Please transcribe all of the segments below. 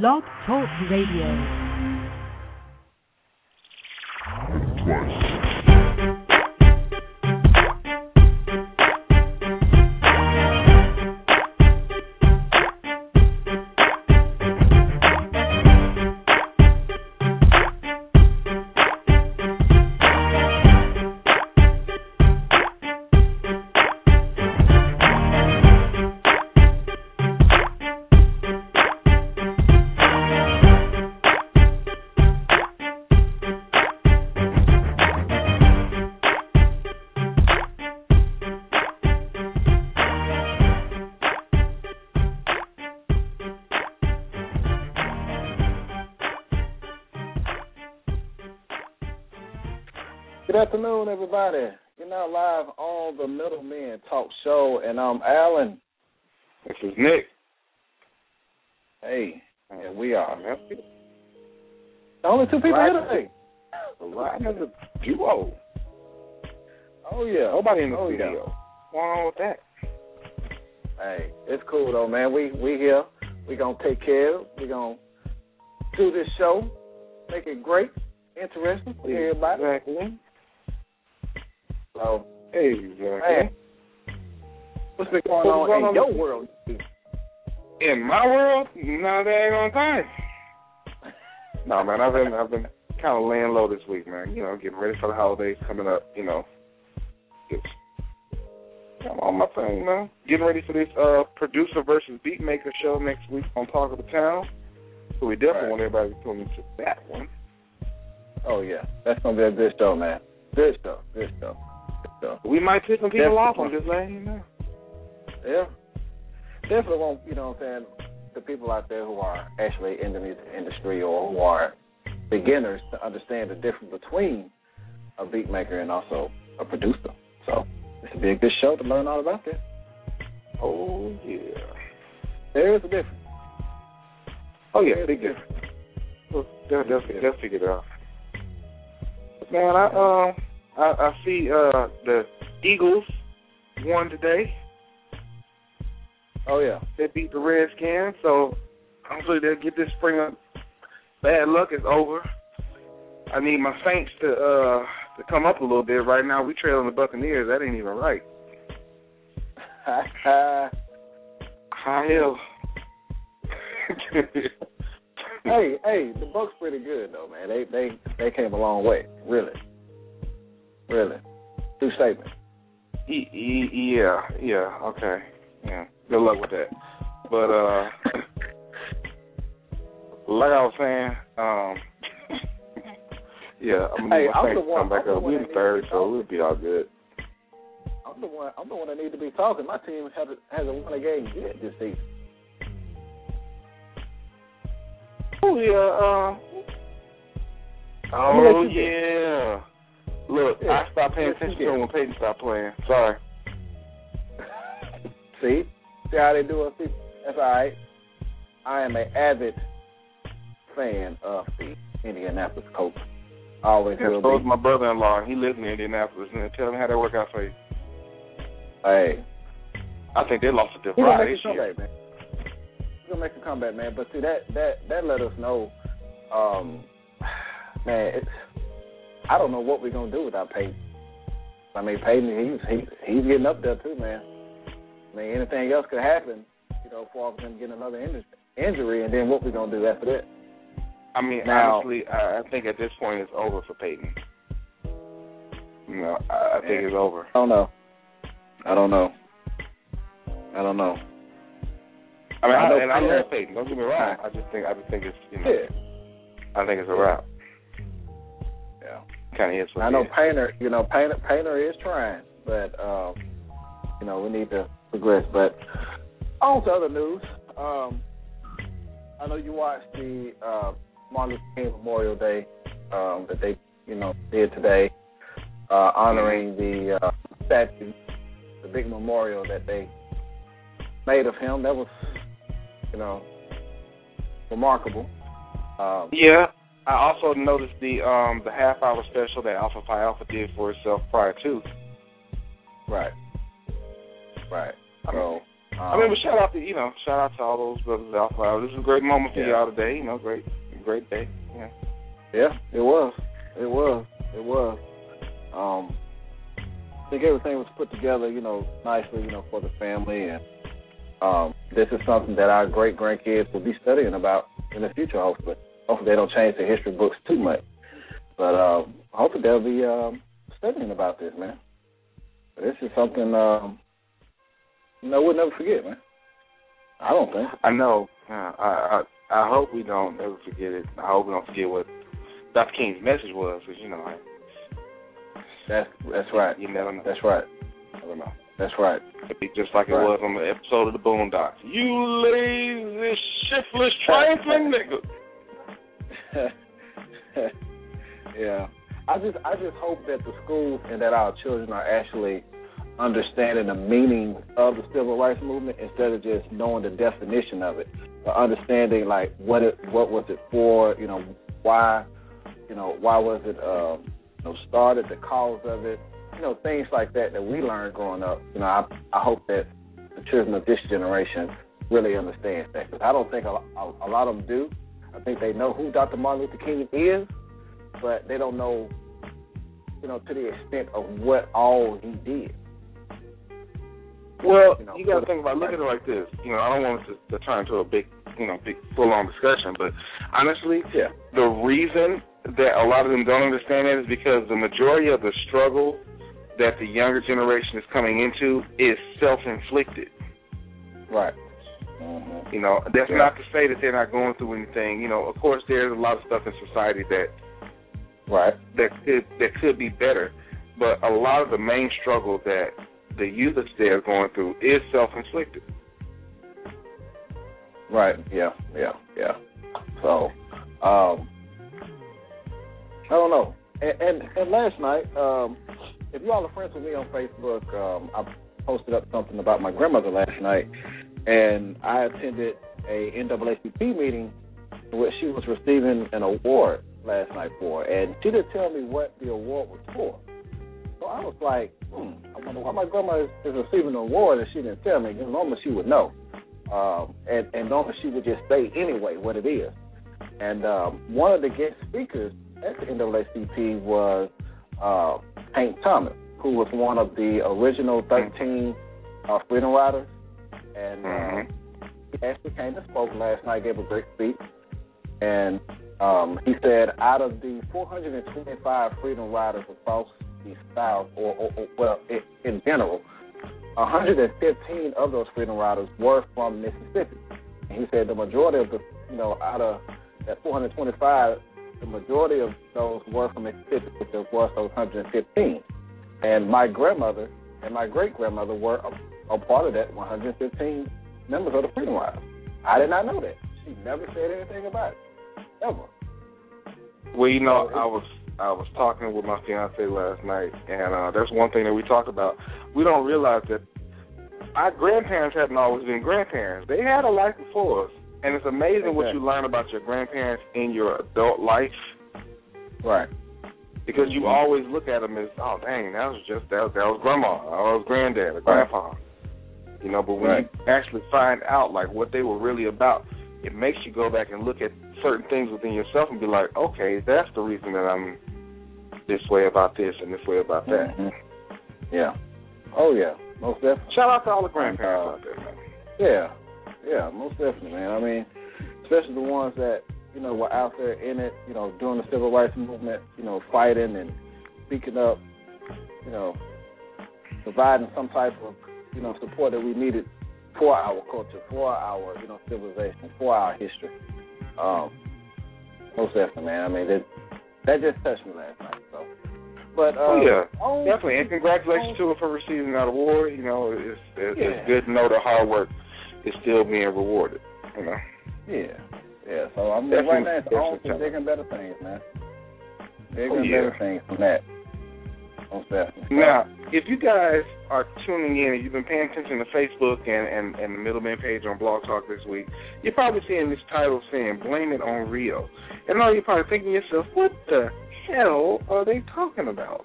Blog Talk Radio. And I'm Alan. This is Nick. Hey, and we are That's the only two people here today. Right as a duo. Oh yeah. Nobody in the oh, studio. Yeah. What's going on with that? Hey, it's cool though, man. We we here. We gonna take care. of it. We gonna do this show, make it great, interesting for everybody. Exactly. So, Exactly. man, what's been going What's on going in on your with- world? In my world, not that on time. No, man, I've been I've been kind of laying low this week, man. You know, getting ready for the holidays coming up. You know, just I'm on my thing, man. Getting ready for this uh producer versus beat maker show next week on Talk of the Town. So we definitely Right. want everybody to tune into that one. Oh yeah, that's gonna be a good show, man. Good show. Good show. Good show. We might piss some people Definitely. off. I'm just letting you know. Yeah. Definitely want, you know what I'm saying, the people out there who are actually in the music industry or who are beginners to understand the difference between a beat maker and also a producer. So this would be a good show to learn all about this. Oh yeah. There is a difference. Oh yeah, big difference. difference. Well, They'll, they'll, they'll figure it out. Man, I um I, I see uh the Eagles won today. Oh yeah. They beat the Redskins, so hopefully they'll get this spring up. Bad luck is over. I need my Saints to uh to come up a little bit. Right now we trailing the Buccaneers. That ain't even right. High hill. hey, hey, the Bucks pretty good though, man. They they they came a long way, really, really. True statement. E- e- yeah, yeah, okay, yeah. Good luck with that. But uh, like I was saying, um, yeah, I'm gonna Hey, I'm the one- come back I'm up. one We that the third, so we'll be all good. I'm the one. I'm the one that need to be talking. My team has hasn't won a game yet this season. Oh yeah, uh, oh let you get- yeah. Look, Yeah, I stopped paying attention it when Peyton stopped playing. Sorry. See, see how they do it. See, that's all right. I am an avid fan of the Indianapolis Colts. Always Yeah, will so be. my brother-in-law. He lives in Indianapolis, and tell him how that work out for you. Hey, I think they lost to he's gonna DeVry make this year. comeback, man. He's gonna make a comeback, man. But see, that that that let us know, um, man. It's I don't know what we're gonna do without Peyton. I mean, Peyton, he's he's he's getting up there too, man. I mean, anything else could happen, you know, for him getting another injury, injury, and then what we gonna do after that? I mean, Now- honestly, I, I think at this point it's over for Peyton. You know, I, I think it's over. I don't know. I don't know. I don't know. I mean, I know and I love Peyton. Don't get me wrong. I just think I just think it's you know Yeah. I think it's a wrap. Yeah. Kind of is. what I know is. Painter, you know, Painter, Painter is trying, but um, you know, we need to progress. But on to other news. Um, I know you watched the uh, Martin Luther King Memorial Day um, that they, you know, did today, uh, honoring the uh, statue, the big memorial that they made of him. That was, you know, remarkable. Um, Yeah. I also noticed the um the half hour special that Alpha Phi Alpha did for itself prior to. Right. Right. So I mean, but shout out to you know, shout out to all those brothers out there. This is a great moment for Yeah. y'all today. You know, great, great day. Yeah. Yeah, it was. It was. It was. Um, I think everything was put together, you know, nicely, you know, for the family, and um, this is something that our great grandkids will be studying about in the future. Hopefully, hopefully they don't change the history books too much, but um, hopefully they'll be um, studying about this, man. This is something, um, you know, we'll never forget, man. I don't think. I know. Uh, I, I I hope we don't ever forget it. I hope we don't forget what Dr. King's message was, because you know, I, That's that's right. you never know. That's right. Never know. That's right. It'd be just like it was on the episode of the Boondocks. You lazy, shiftless, trifling nigga. yeah. I just I just hope that the schools and that our children are actually understanding the meaning of the civil rights movement instead of just knowing the definition of it. But understanding like what it what was it for, you know, why you know, why was it um you know, started, the cause of it, you know, things like that that we learned growing up. You know, I I hope that the children of this generation really understands that because I don't think a, a, a lot of them do. I think they know who Dr. Martin Luther King is, but they don't know, you know, to the extent of what all he did. Well, You know, you got to think about look at it like this. You know, I don't want to, to turn into a big, you know, big full-on discussion, but honestly, Yeah. the reason that a lot of them don't understand that is because the majority of the struggle that the younger generation is coming into is self-inflicted. Right. Mm-hmm. You know, that's Yeah. not to say that they're not going through anything. You know, of course, there's a lot of stuff in society that Right. that could that could be better, but a lot of the main struggle that the youth that they are going through is self-inflicted. Right. Yeah. Yeah. Yeah. So, um, I don't know. And, and and last night, um, if you all are friends with me on Facebook, um, I posted up something about my grandmother last night, and I attended a NAACP meeting in which she was receiving an award last night for, and she didn't tell me what the award was for. So I was like, hmm, I wonder why my grandma is, is receiving an award and she didn't tell me. Because normally she would know um, and, and normally she would just say anyway what it is. And um, one of the guest speakers at the NAACP was uh, Hank Thomas, who was one of the original 13 uh, Freedom Riders. And uh, Mhm. he actually came and spoke last night, gave a great speech. And um, he said out of the 425 Freedom Riders across the South, or, or, or well, in, in general, 115 of those freedom riders were from Mississippi. And he said the majority of the, you know, out of that 425, the majority of those were from Mississippi, which was those 115. And my grandmother and my great grandmother were a, a part of that 115 members of the Freedom Riders. I did not know that. She never said anything about it, ever. Well, you know, I was I was talking with my fiance last night, and uh, that's one thing that we talked about. We don't realize that our grandparents haven't always been grandparents. They had a life before us, and it's amazing what you learn about your grandparents in your adult life Right. because you Mhm. always look at them as, oh dang, that was just that was, that was grandma, that was granddad, or grandpa. You know, but when Right. you actually find out like what they were really about, it makes you go back and look at certain things within yourself and be like, okay, that's the reason that I'm this way about this and this way about that. Mhm. Yeah. Oh yeah. Most definitely. Shout out to all the grandparents out there, man. Yeah, yeah, most definitely, man. I mean, especially the ones that you know were out there in it, you know, during the civil rights movement, you know, fighting and speaking up, you know, providing some type of you know support that we needed for our culture, for our you know civilization, for our history. Um, most definitely, man. I mean, that that just touched me last night. So, but uh, Oh yeah, on- definitely. And congratulations to her for receiving that award. You know, it's it's, Yeah. it's good to know the hard work is still being rewarded. You know. Yeah, yeah. So I mean, right now it's on to bigger better things, man. Bigger Oh, and yeah. better things from that. Now, if you guys are tuning in and you've been paying attention to Facebook and, and, and the Middleman page on Blog Talk this week, you're probably seeing this title saying "Blame It on Rio," and now you're probably thinking to yourself, "What the hell are they talking about?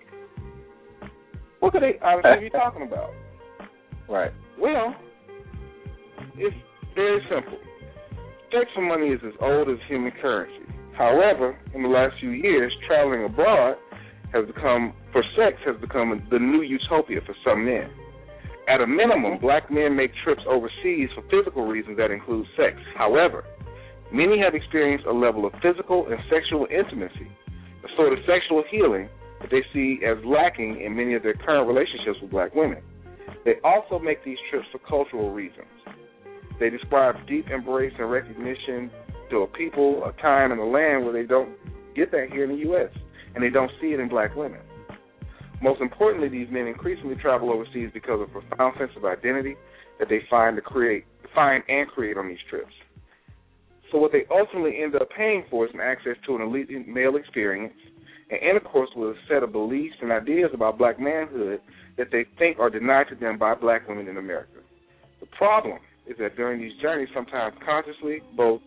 What could they uh, honestly be talking about?" right. Well, it's very simple. Sex for money is as old as human currency. However, in the last few years, traveling abroad has become, for sex, has become the new utopia for some men. At a minimum, black men make trips overseas for physical reasons that include sex. However, many have experienced a level of physical and sexual intimacy, a sort of sexual healing that they see as lacking in many of their current relationships with black women. They also make these trips for cultural reasons. They describe deep embrace and recognition to a people, a time, and a land where they don't get that here in the U.S., and they don't see it in black women. Most importantly, these men increasingly travel overseas because of a profound sense of identity that they find to create, find and create on these trips. So what they ultimately end up paying for is an access to an elite male experience and intercourse with a set of beliefs and ideas about black manhood that they think are denied to them by black women in America. The problem is that during these journeys, sometimes consciously, both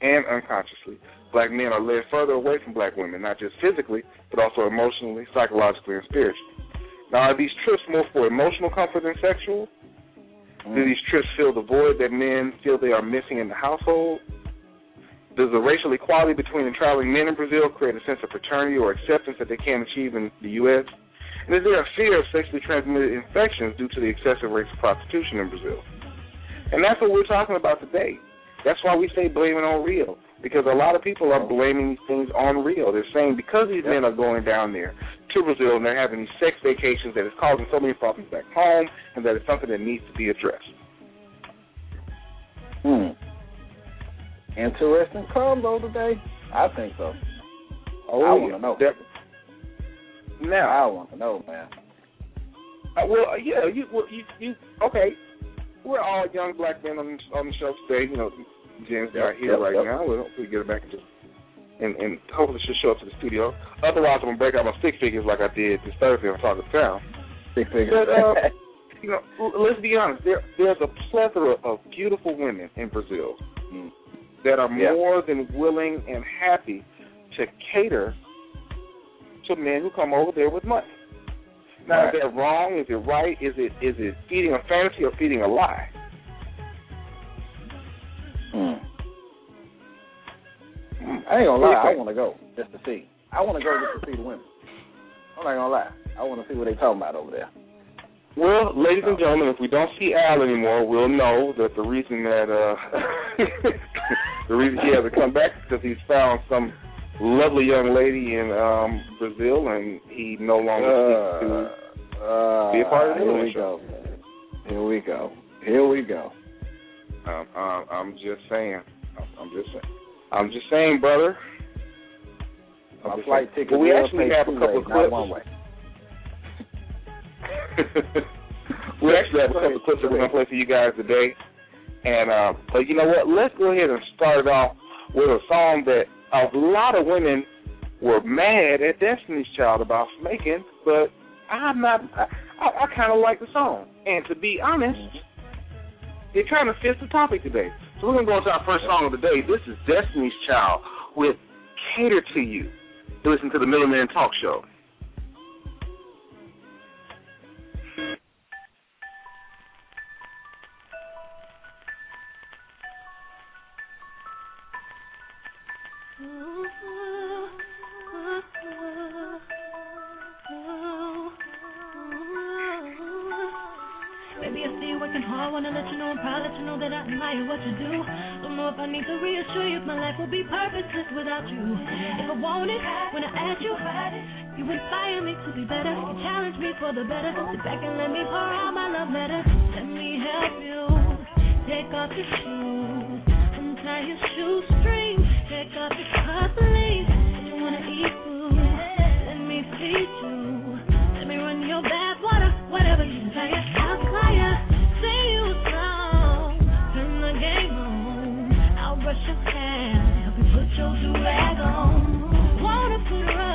and unconsciously, black men are led further away from black women, not just physically, but also emotionally, psychologically, and spiritually. Now, are these trips more for emotional comfort than sexual? Do these trips fill the void that men feel they are missing in the household? Does the racial equality between the traveling men in Brazil create a sense of fraternity or acceptance that they can't achieve in the U.S.? And is there a fear of sexually transmitted infections due to the excessive rates of prostitution in Brazil? And that's what we're talking about today. That's why we say blame it on Rio because a lot of people are blaming these things on Rio. They're saying because these men are going down there to Brazil and they're having these sex vacations that it's causing so many problems back home and that it's something that needs to be addressed. Hmm. Interesting combo today. I think so. Oh, I want to know. Now I want to know, man. Uh, well, yeah, you, well, you, you, okay. We're all young black men on on the show today. You know, James yep, not here yep, right yep. now. We'll hopefully get it back into and, and hopefully she'll show up to the studio. Otherwise, I'm gonna break out my stick figures like I did this Thursday on Talk of Town. Stick figures. But uh, you know, let's be honest. There, there's a plethora of beautiful women in Brazil mm. that are yeah. more than willing and happy to cater to men who come over there with money. Now, right. is that wrong? Is it right? Is it is it feeding a fantasy or feeding a lie? I ain't gonna lie, I want to go just to see. I want to go just to see the women. I'm not gonna lie. I want to see what they talking about over there. Well, ladies and gentlemen, if we don't see Al anymore, we'll know that the reason that uh the reason he hasn't come back is because he's found some lovely young lady in um Brazil, and he no longer uh, to uh, be a part of the Here we go. Here we go. Here we go. Um, um, I'm just saying. I'm just saying. I'm just saying, brother. My flight ticket. Well, we actually have a couple of clips. One way. we actually have a couple of clips that we're gonna play for you guys today. And uh, but you know what? Let's go ahead and start it off with a song that a lot of women were mad at Destiny's Child about making, but I'm not. I, I, I kind of like the song, and to be honest, it kind of fits the topic today. So we're gonna go into our first song of the day. This is Destiny's Child with "Cater to You." You listen to the Middleman Talk Show. Mm-hmm. What you do. Don't know if I need to reassure you if my life will be purposeless without you. If I want it, when I ask you, you inspire me to be better. You challenge me for the better. Sit back and let me pour out my love letter. Let me help you. Take off your shoes. Untie your shoestrings. Take off your cufflinks. You wanna eat food? Let me feed you. Let me run your bath water. Whatever you desire, brush your hair, help you put your do-rag on. Wanna put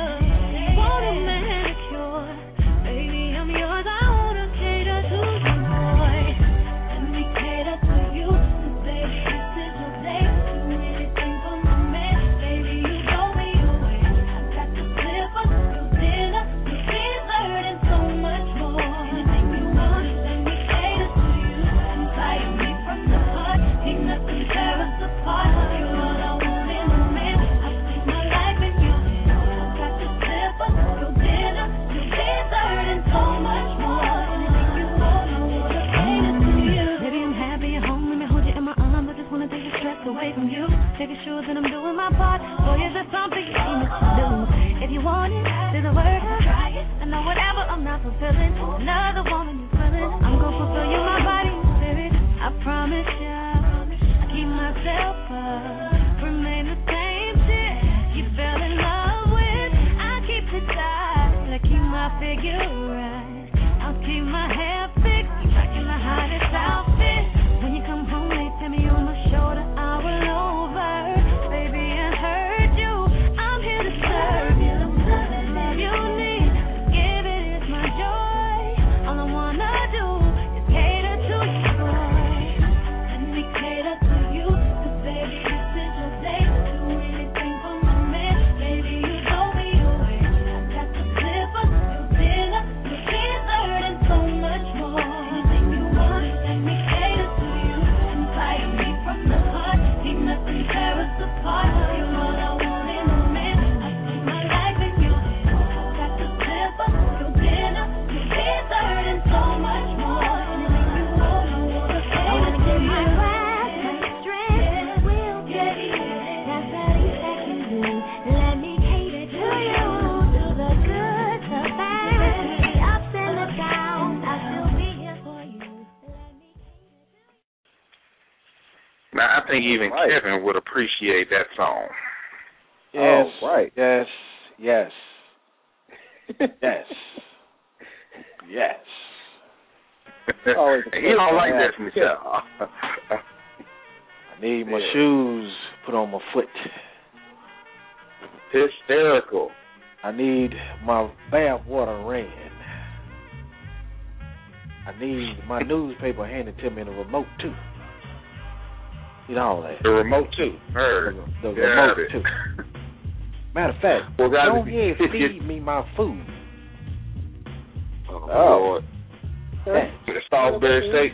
Another woman willing. I'm gonna fulfill you, my body spirit. I promise you, I keep myself up, remain the same you fell in love with. I keep tight, I keep my figure right. Think even Right. Kevin would appreciate that song. Yes. Oh, right. Yes. Yes. Yes. Yes. Always a he don't like that to from have himself. I need my Yeah. shoes put on my foot. Hysterical. I need my bath water ran. I need my newspaper handed to me in a remote too. Need all that. The remote too. Heard. The Got remote it. too. Matter of fact, Well, don't if yeah, you- if you- feed me my food. Oh, Oh. Lord. Yes. The Salisbury steak.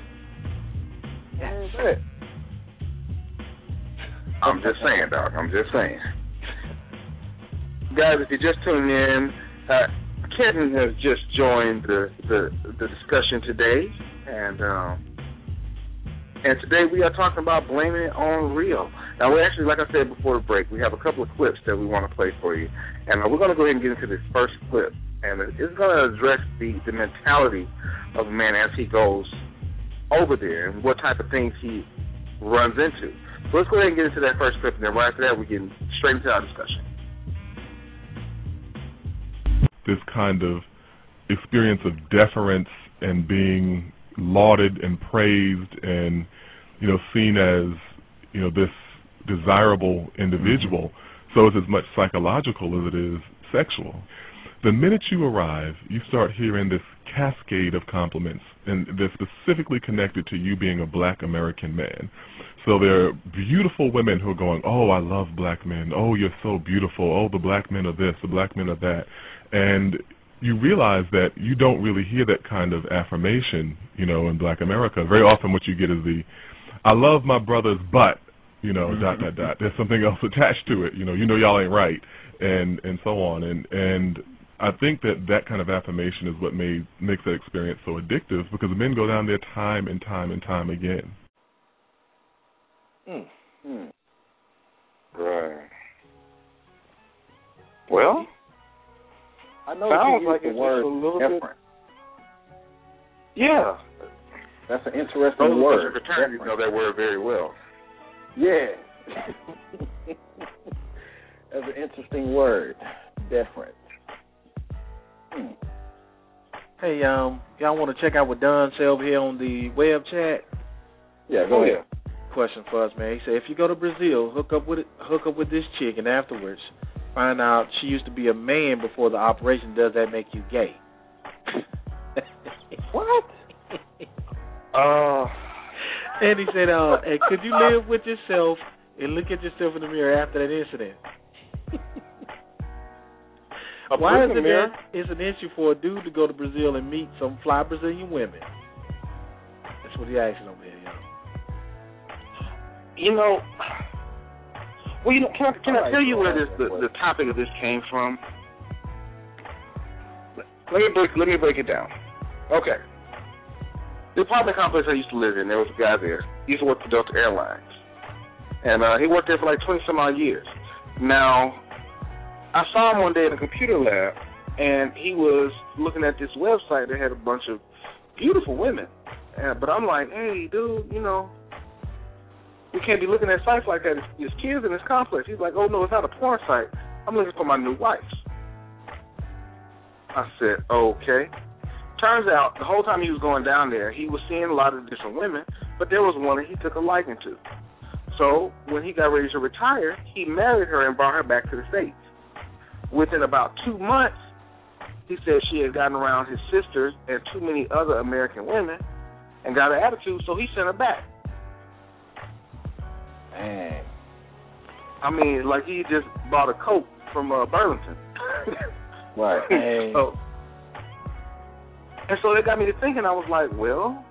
Yes. I'm just saying, Doc. I'm just saying. Guys, if you're just tuning in, uh, Kevin has just joined the, the the discussion today, and um, and today we are talking about blaming it on Rio. Now, we actually, like I said before the break, we have a couple of clips that we want to play for you, and uh, we're going to go ahead and get into this first clip, and it's going to address the the mentality of a man as he goes over there and what type of things he runs into. So let's go ahead and get into that first clip, and then right after that, we get straight into our discussion. this kind of experience of deference and being lauded and praised and you know seen as you know this desirable individual. Mm-hmm. So it's as much psychological as it is sexual. The minute you arrive you start hearing this cascade of compliments and they're specifically connected to you being a black american man. So there are beautiful women who are going oh i love black men. Oh you're so beautiful. Oh the black men are this the black men are that. And you realize that you don't really hear that kind of affirmation, you know, in Black America. Very often, what you get is the "I love my brothers, but," you know, dot dot dot. There's something else attached to it, you know. You know, y'all ain't right, and and so on. And and I think that that kind of affirmation is what made makes that experience so addictive because men go down there time and time and time again. Mm. Hmm. Right. Well, I know Sounds like use it's the word just a little bit- different. yeah. That's an interesting Those of us word. in fraternities know that word very well. Yeah. That's an interesting word. Different. Hmm. Hey, um, y'all want to check out what Don said over here on the web chat? Yeah, go ahead. Question for us, man. He said, if you go to Brazil, hook up with it, hook up with this chick, and afterwards find out she used to be a man before the operation. Does that make you gay? What? Uh, and he said, uh, and could you live with yourself and look at yourself in the mirror after that incident? Why is it mirror? that it's an issue for a dude to go to Brazil and meet some fly Brazilian women? That's what he asked over there, y'all. You know, well, you know, can I can I tell you where this the, the topic of this came from? Let me break let me break it down. Okay. The apartment complex I used to live in, there was a guy there. He used to work for Delta Airlines. and uh, he worked there for like twenty some odd years. Now, I saw him one day in a computer lab, and he was looking at this website that had a bunch of beautiful women. And, but I'm like, hey, dude, you know, we can't be looking at sites like that. It's, it's kids in this complex. He's like, oh no, it's not a porn site. I'm looking for my new wife. I said, okay. Turns out the whole time he was going down there, he was seeing a lot of different women, but there was one that he took a liking to. So when he got ready to retire, he married her and brought her back to the States. Within about two months, he said she had gotten around his sisters and too many other American women and got an attitude, so he sent her back. Man. I mean, like he just bought a coat from uh, Burlington. Right. Hey. so, and so that got me to thinking. I was like, well,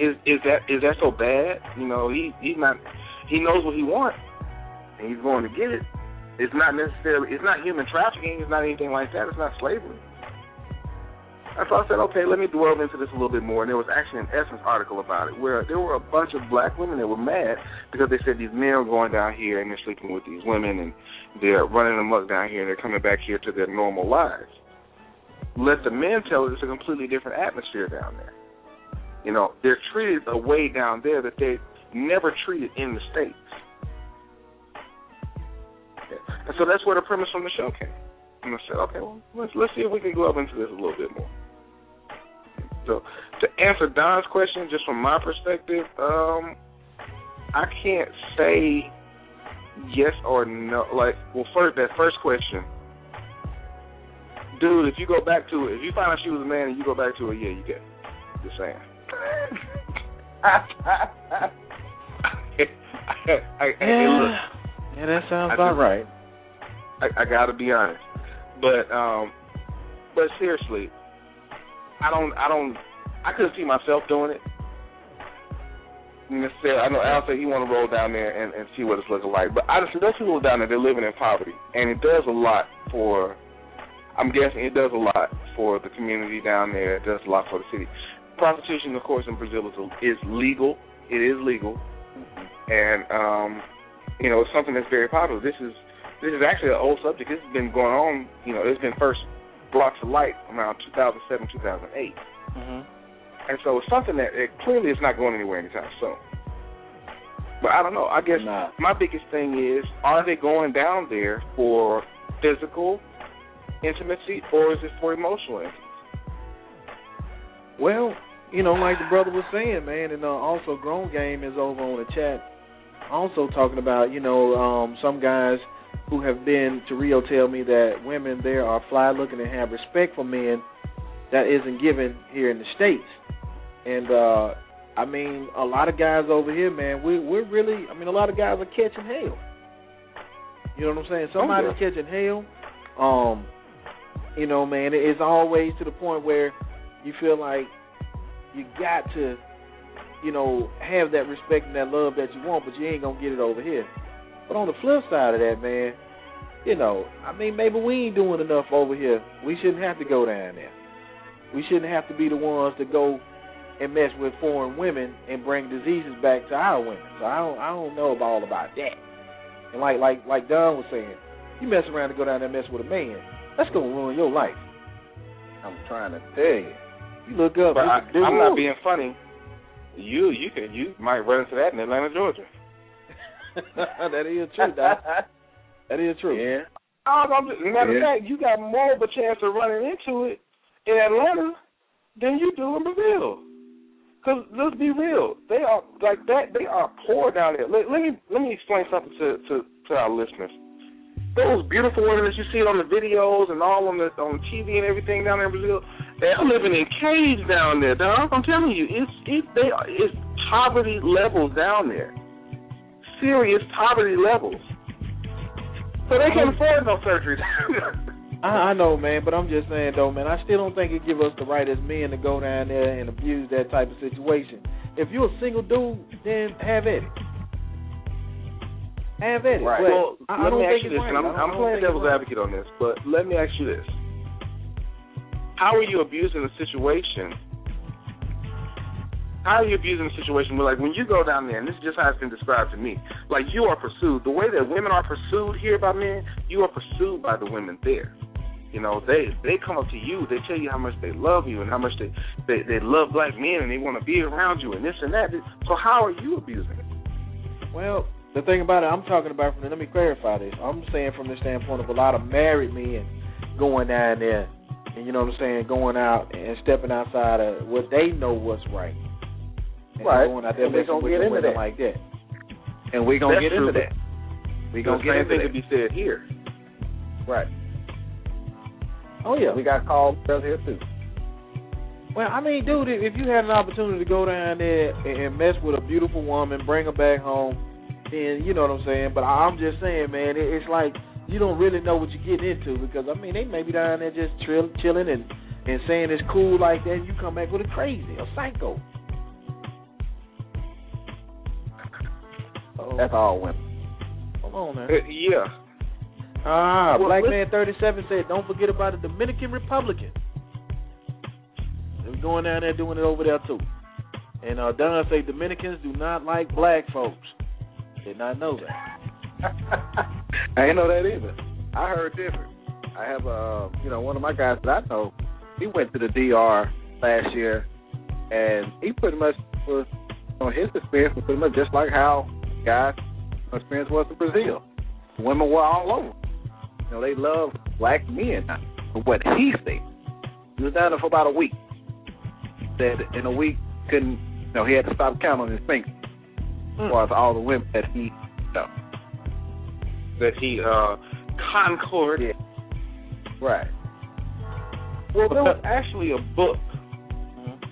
is is that is that so bad? You know, he he's not he knows what he wants, and he's going to get it. It's not necessarily it's not human trafficking. It's not anything like that. It's not slavery. And so I said, okay, let me delve into this a little bit more. And there was actually an Essence article about it where there were a bunch of black women that were mad because they said these men are going down here and they're sleeping with these women and they're running amok down here and they're coming back here to their normal lives. Let the men tell it it's a completely different atmosphere down there. You know, they're treated a way down there that they never treated in the States. And so that's where the premise from the show came. And I said, okay, well, let's let's see if we can go up into this a little bit more. So to answer Don's question, just from my perspective, um, I can't say yes or no. Like, well, first that first question, dude. If you go back to it, if you find out she was a man and you go back to it, yeah, you get. It. Just saying. I, I, Yeah. look, Yeah, that sounds I about right. I, I gotta be honest, but um, but seriously, I don't, I don't, I couldn't see myself doing it. Necessarily, I know Al said he want to roll down there and, and see what it's looking like, but I just those people down there, they're living in poverty, and it does a lot for. I'm guessing it does a lot for the community down there. It does a lot for the city. Prostitution, of course, in Brazil is is legal. It is legal, and um, you know, it's something that's very popular. This is this is actually an old subject. This has been going on. You know, it's been first brought to light around 2007, 2008, Mhm. and so it's something that it clearly is not going anywhere anytime soon. But I don't know. I guess Nah. my biggest thing is: Are they going down there for physical intimacy, or is it for emotional intimacy? Well, you know, like the brother was saying, man, and uh, also Grown Game is over on the chat, also talking about, you know, um, some guys who have been to Rio tell me that women there are fly looking and have respect for men that isn't given here in the states. And uh I mean, a lot of guys over here, man, we we're really I mean, a lot of guys are catching hell. You know what I'm saying? Somebody's catching hell. Um, you know, man, it's always to the point where you feel like you got to, you know, have that respect and that love that you want, but you ain't gonna get it over here. But on the flip side of that, man, you know, I mean, maybe we ain't doing enough over here. We shouldn't have to go down there. We shouldn't have to be the ones to go and mess with foreign women and bring diseases back to our women. So I don't, I don't know about all about that. And like, like, like Don was saying, you mess around to go down there and mess with a man, that's gonna ruin your life. I'm trying to tell you. You look up, But I, it's a dude. I'm not being funny. You, you could, you might run into that in Atlanta, Georgia. that is true, Doc. That is true. Yeah. I'm just, matter of Yeah. fact, you got more of a chance of running into it in Atlanta than you do in Brazil. Because let's be real, they are like that. They are poor down there. Let, let me let me explain something to, to to our listeners. Those beautiful women that you see on the videos and all on the on TV and everything down there in Brazil, they're living in caves down there. Dog. I'm telling you, it's it they are, it's poverty levels down there. Serious poverty levels. So they can't afford no surgeries. I, I know, man, but I'm just saying though, man. I still don't think it give us the right as men to go down there and abuse that type of situation. If you're a single dude, then have at it. Have at it. Right. But well, I, I let don't me ask think you it's this, right. and I'm, I don't- I'm playing devil's right. advocate on this, but let me ask you this: How are you abusing a situation how are you abusing the situation? But like when you go down there, and this is just how it's been described to me. Like you are pursued. The way that women are pursued here by men, you are pursued by the women there. You know, they they come up to you, they tell you how much they love you and how much they they, they love black men and they want to be around you and this and that. So how are you abusing it? Well, the thing about it, I'm talking about from. The, let me clarify this. I'm saying from the standpoint of a lot of married men going down there, and you know what I'm saying, going out and stepping outside of what they know what's right. And right. Going out there and we're messing gonna with get into women that. like that. And we're gonna That's get into true. that. We're gonna get same into thing that. could be said here. Right. Oh yeah. We got called girls here too. Well, I mean, dude, if if you had an opportunity to go down there and and mess with a beautiful woman, bring her back home, then you know what I'm saying. But I'm just saying, man, it's like you don't really know what you're getting into because I mean, they may be down there just trill, chilling and and saying it's cool like that. And you come back with a crazy, a psycho. That's all women. come on man. Uh, yeah. Ah, Well, Black listen- Man 37 said, don't forget about the Dominican Republican. They're going down there doing it over there too. And uh, Don say Dominicans do not like black folks. Did not know that. I didn't know that either. I heard different. I have a, you know, one of my guys that I know. He went to the DR last year, and he pretty much was, you know, his experience was pretty much just like how guys' my experience was in Brazil. Women were all over. You know, they love black men. From what he said, he was down there for about a week. Said in a week couldn't, you know, he had to stop counting on his fingers as far as all the women that he, you know, That he uh concord. Yeah. right. Well, there was actually a book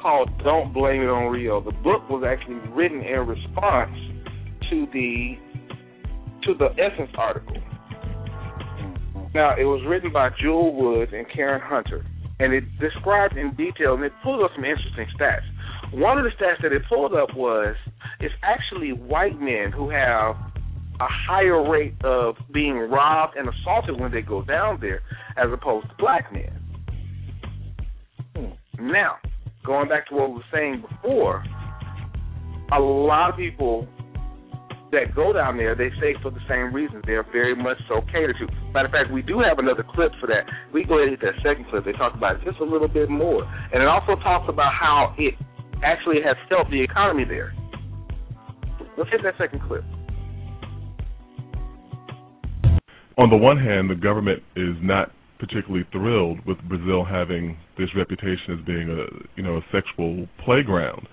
called "Don't Blame It on Rio." The book was actually written in response to the to the Essence article. Now, it was written by Jewel Woods and Karen Hunter, and it described in detail, and it pulled up some interesting stats. One of the stats that it pulled up was it's actually white men who have a higher rate of being robbed and assaulted when they go down there as opposed to black men. Hmm. Now, going back to what we were saying before, a lot of people that go down there, they say for the same reasons. They're very much so catered to. Matter of fact, we do have another clip for that. We go ahead and hit that second clip. They talk about it just a little bit more. And it also talks about how it actually has helped the economy there. Let's hit that second clip. on the one hand, the government is not particularly thrilled with Brazil having this reputation as being a you know a sexual playground,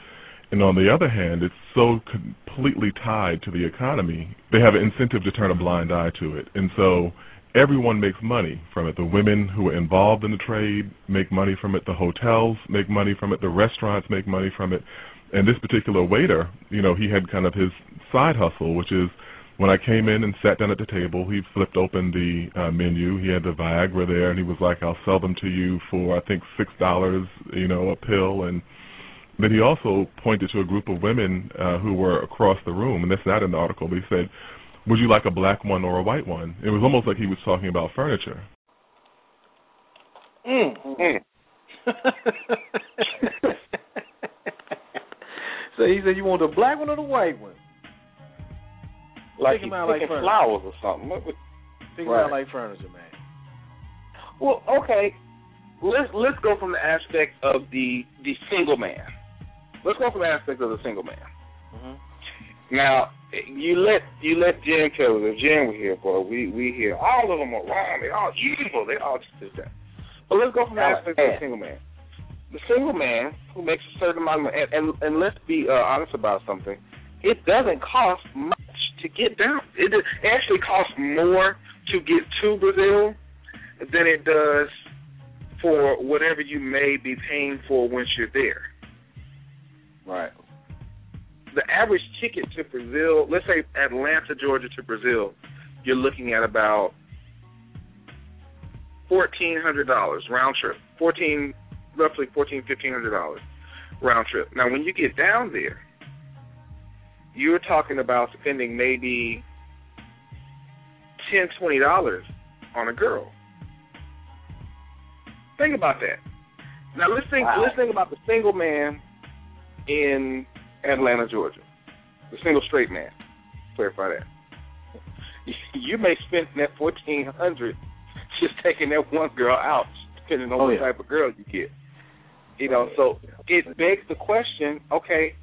and on the other hand, it's so completely tied to the economy. They have an incentive to turn a blind eye to it, and so everyone makes money from it. The women who are involved in the trade make money from it. The hotels make money from it. The restaurants make money from it. And this particular waiter, you know, he had kind of his side hustle, which is when I came in and sat down at the table, he flipped open the uh, menu. He had the Viagra there, and he was like, "I'll sell them to you for I think six dollars, you know, a pill." And then he also pointed to a group of women uh, who were across the room, and that's not in the article. But he said, "Would you like a black one or a white one?" It was almost like he was talking about furniture. Mm. Mm. so he said, "You want the black one or the white one?" Like Think he's about like picking furniture. flowers or something. What- what- Think Right. about like furniture, man. Well, okay. Let's let's go from the aspect of the the single man. Let's go from the aspect of the single man. Mm-hmm. Now, you let you let Jen Kelly, if Jen were here, boy, we we hear all of them are wrong. They all evil. They all just this that. But let's go from the aspect of the single man. The single man who makes a certain amount of money, and and, and let's be uh, honest about something. It doesn't cost much to get down. It, it actually costs more to get to Brazil than it does for whatever you may be paying for once you're there Right. the average ticket to Brazil, let's say Atlanta, Georgia to Brazil, you're looking at about fourteen hundred dollars round trip. Fourteen, roughly fourteen, fifteen hundred dollars round trip. Now, when you get down there, you're talking about spending maybe ten, twenty dollars on a girl. Think about that. Now let's think. Wow. Let's think about the single man in Atlanta, Georgia. The single straight man. Clarify that. You may spend that fourteen hundred just taking that one girl out, depending on Oh, what yeah. type of girl you get. You know, oh, so it begs the question, okay,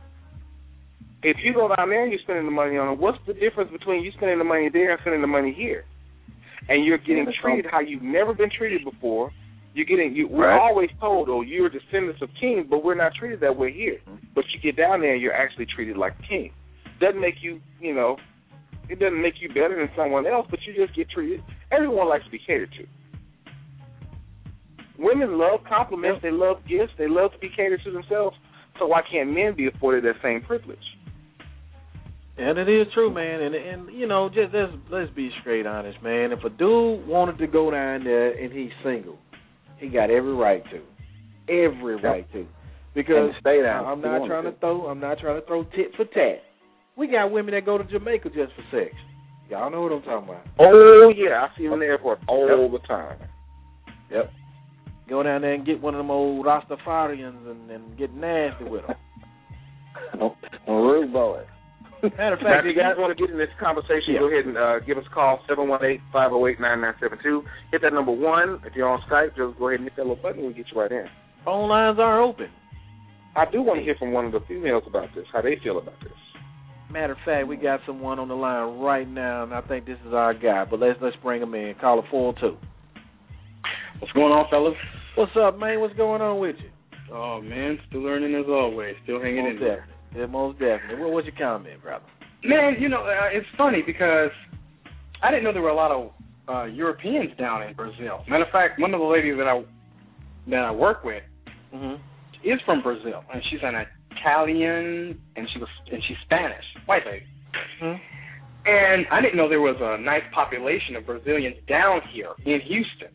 if you go down there and you're spending the money on it, what's the difference between you spending the money there and spending the money here? And you're getting treated how you've never been treated before. You're getting you we're Right. always told, oh, you're descendants of kings, but we're not treated that way here. Mm-hmm. But you get down there and you're actually treated like a king. Doesn't make you, you know, it doesn't make you better than someone else, but you just get treated. Everyone likes to be catered to. Women love compliments, they love gifts, they love to be catered to themselves. So why can't men be afforded that same privilege? And it is true, man. And and you know, just let's let's be straight honest, man. If a dude wanted to go down there and he's single, he got every right to, every right to, because stay down I'm not trying to to. throw I'm not trying to throw tit for tat. We got women that go to Jamaica just for sex. Y'all know what I'm talking about. Oh yeah, I see them in the airport all the time. Yep. Go down there and get one of them old Rastafarians and, and get nasty with them. Rude boys. Matter of Now, fact, if you guys want to get in this conversation, Yeah. go ahead and uh, give us a call, 718-508-9972. Hit that number one. If you're on Skype, just go ahead and hit that little button and we'll get you right in. phone lines are open. I do want to hear from one of the females about this, how they feel about this. Matter of fact, we got someone on the line right now, and I think this is our guy. But let's let's bring him in. Call it four two. What's going on, fellas? What's up, man? What's going on with you? Oh man, still learning as always. Still hanging most in there. Yeah, most definitely. What was your comment, brother? Man, you know uh, it's funny because I didn't know there were a lot of uh, Europeans down in Brazil. Matter of fact, one of the ladies that I that I work with Mm-hmm. is from Brazil, and she's an Italian, and she was and she's Spanish, white lady. Mhm. And I didn't know there was a nice population of Brazilians down here in Houston.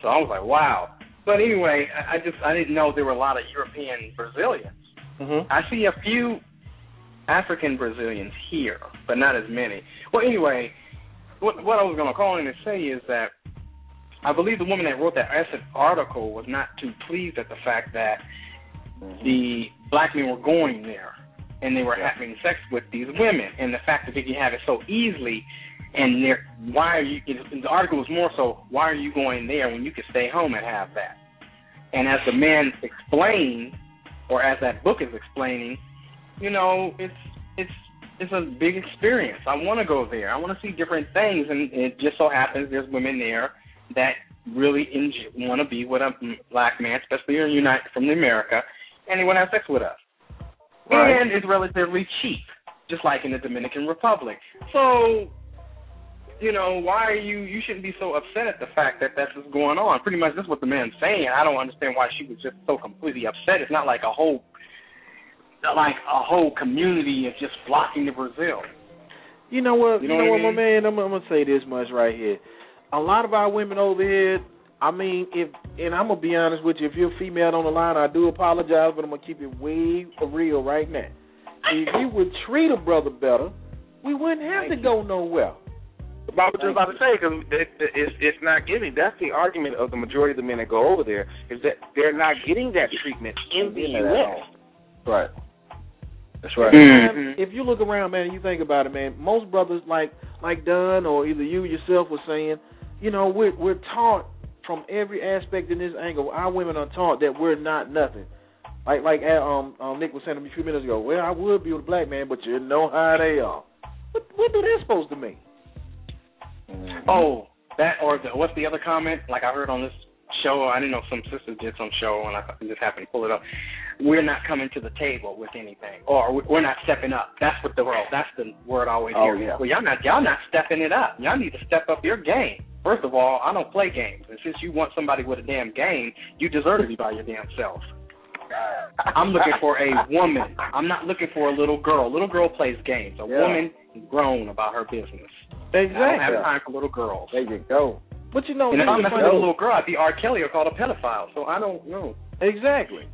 So I was like, wow. But anyway, I I just I didn't know there were a lot of European Brazilians. Mm-hmm. I see a few African Brazilians here, but not as many. Well, anyway, what what I was going to call in to say is that I believe the woman that wrote that article was not too pleased at the fact that the black men were going there and they were having sex with these women, and the fact that they can have it so easily. And they're, why are you? The article was more so, why are you going there when you could stay home and have that? And as the man explained, or as that book is explaining, you know, it's it's it's a big experience. I want to go there. I want to see different things, and it just so happens there's women there that really enjoy, want to be with a black man, especially in United from America, and they want to have sex with us. Right. And it's relatively cheap, just like in the Dominican Republic. So, you know, why are you? You shouldn't be so upset at the fact that that's what's going on. Pretty much, that's what the man's saying. I don't understand why she was just so completely upset. It's not like a whole, like a whole community is just flocking to Brazil. You know what? You You know know, what I what, my man? I'm, I'm gonna say this much right here. A lot of our women over here. I mean, if and I'm gonna be honest with you, if you're a female on the line, I do apologize, but I'm gonna keep it way for real right now. If we would treat a brother better, we wouldn't have to go nowhere. I was just about to say because it, it, it's it's not giving. That's the argument of the majority of the men that go over there is that they're not getting that treatment in the Getting that at U.S. all. Right. That's right. Mm-hmm. Man, if you look around, man, and you think about it, man, most brothers like like Dunn or either you yourself was saying, you know, we're we're taught from every aspect in this angle. Our women are taught that we're not nothing. Like like uh, um, um Nick was saying a few minutes ago. Well, I would be with a black man, but you know how they are. What what do that supposed to mean? Mhm. Oh, that or the, what's the other comment? Like I heard on this show, I didn't know some sisters did some show, and I just happened to pull it up. We're not coming to the table with anything, or we- we're not stepping up. That's what the world. That's the word I always Oh, hear. yeah. Well, y'all not y'all not stepping it up. Y'all need to step up your game. First of all, I don't play games, and since you want somebody with a damn game, you deserve to be by your damn self. I'm looking for a woman. I'm not looking for a little girl. A Little girl plays games. A Yeah. woman is grown about her business. I don't have Exactly. time for little girls. There you go. But you know, And if I'm messing with a little girl, I'd be R. Kelly or called a pedophile. So I don't know. exactly.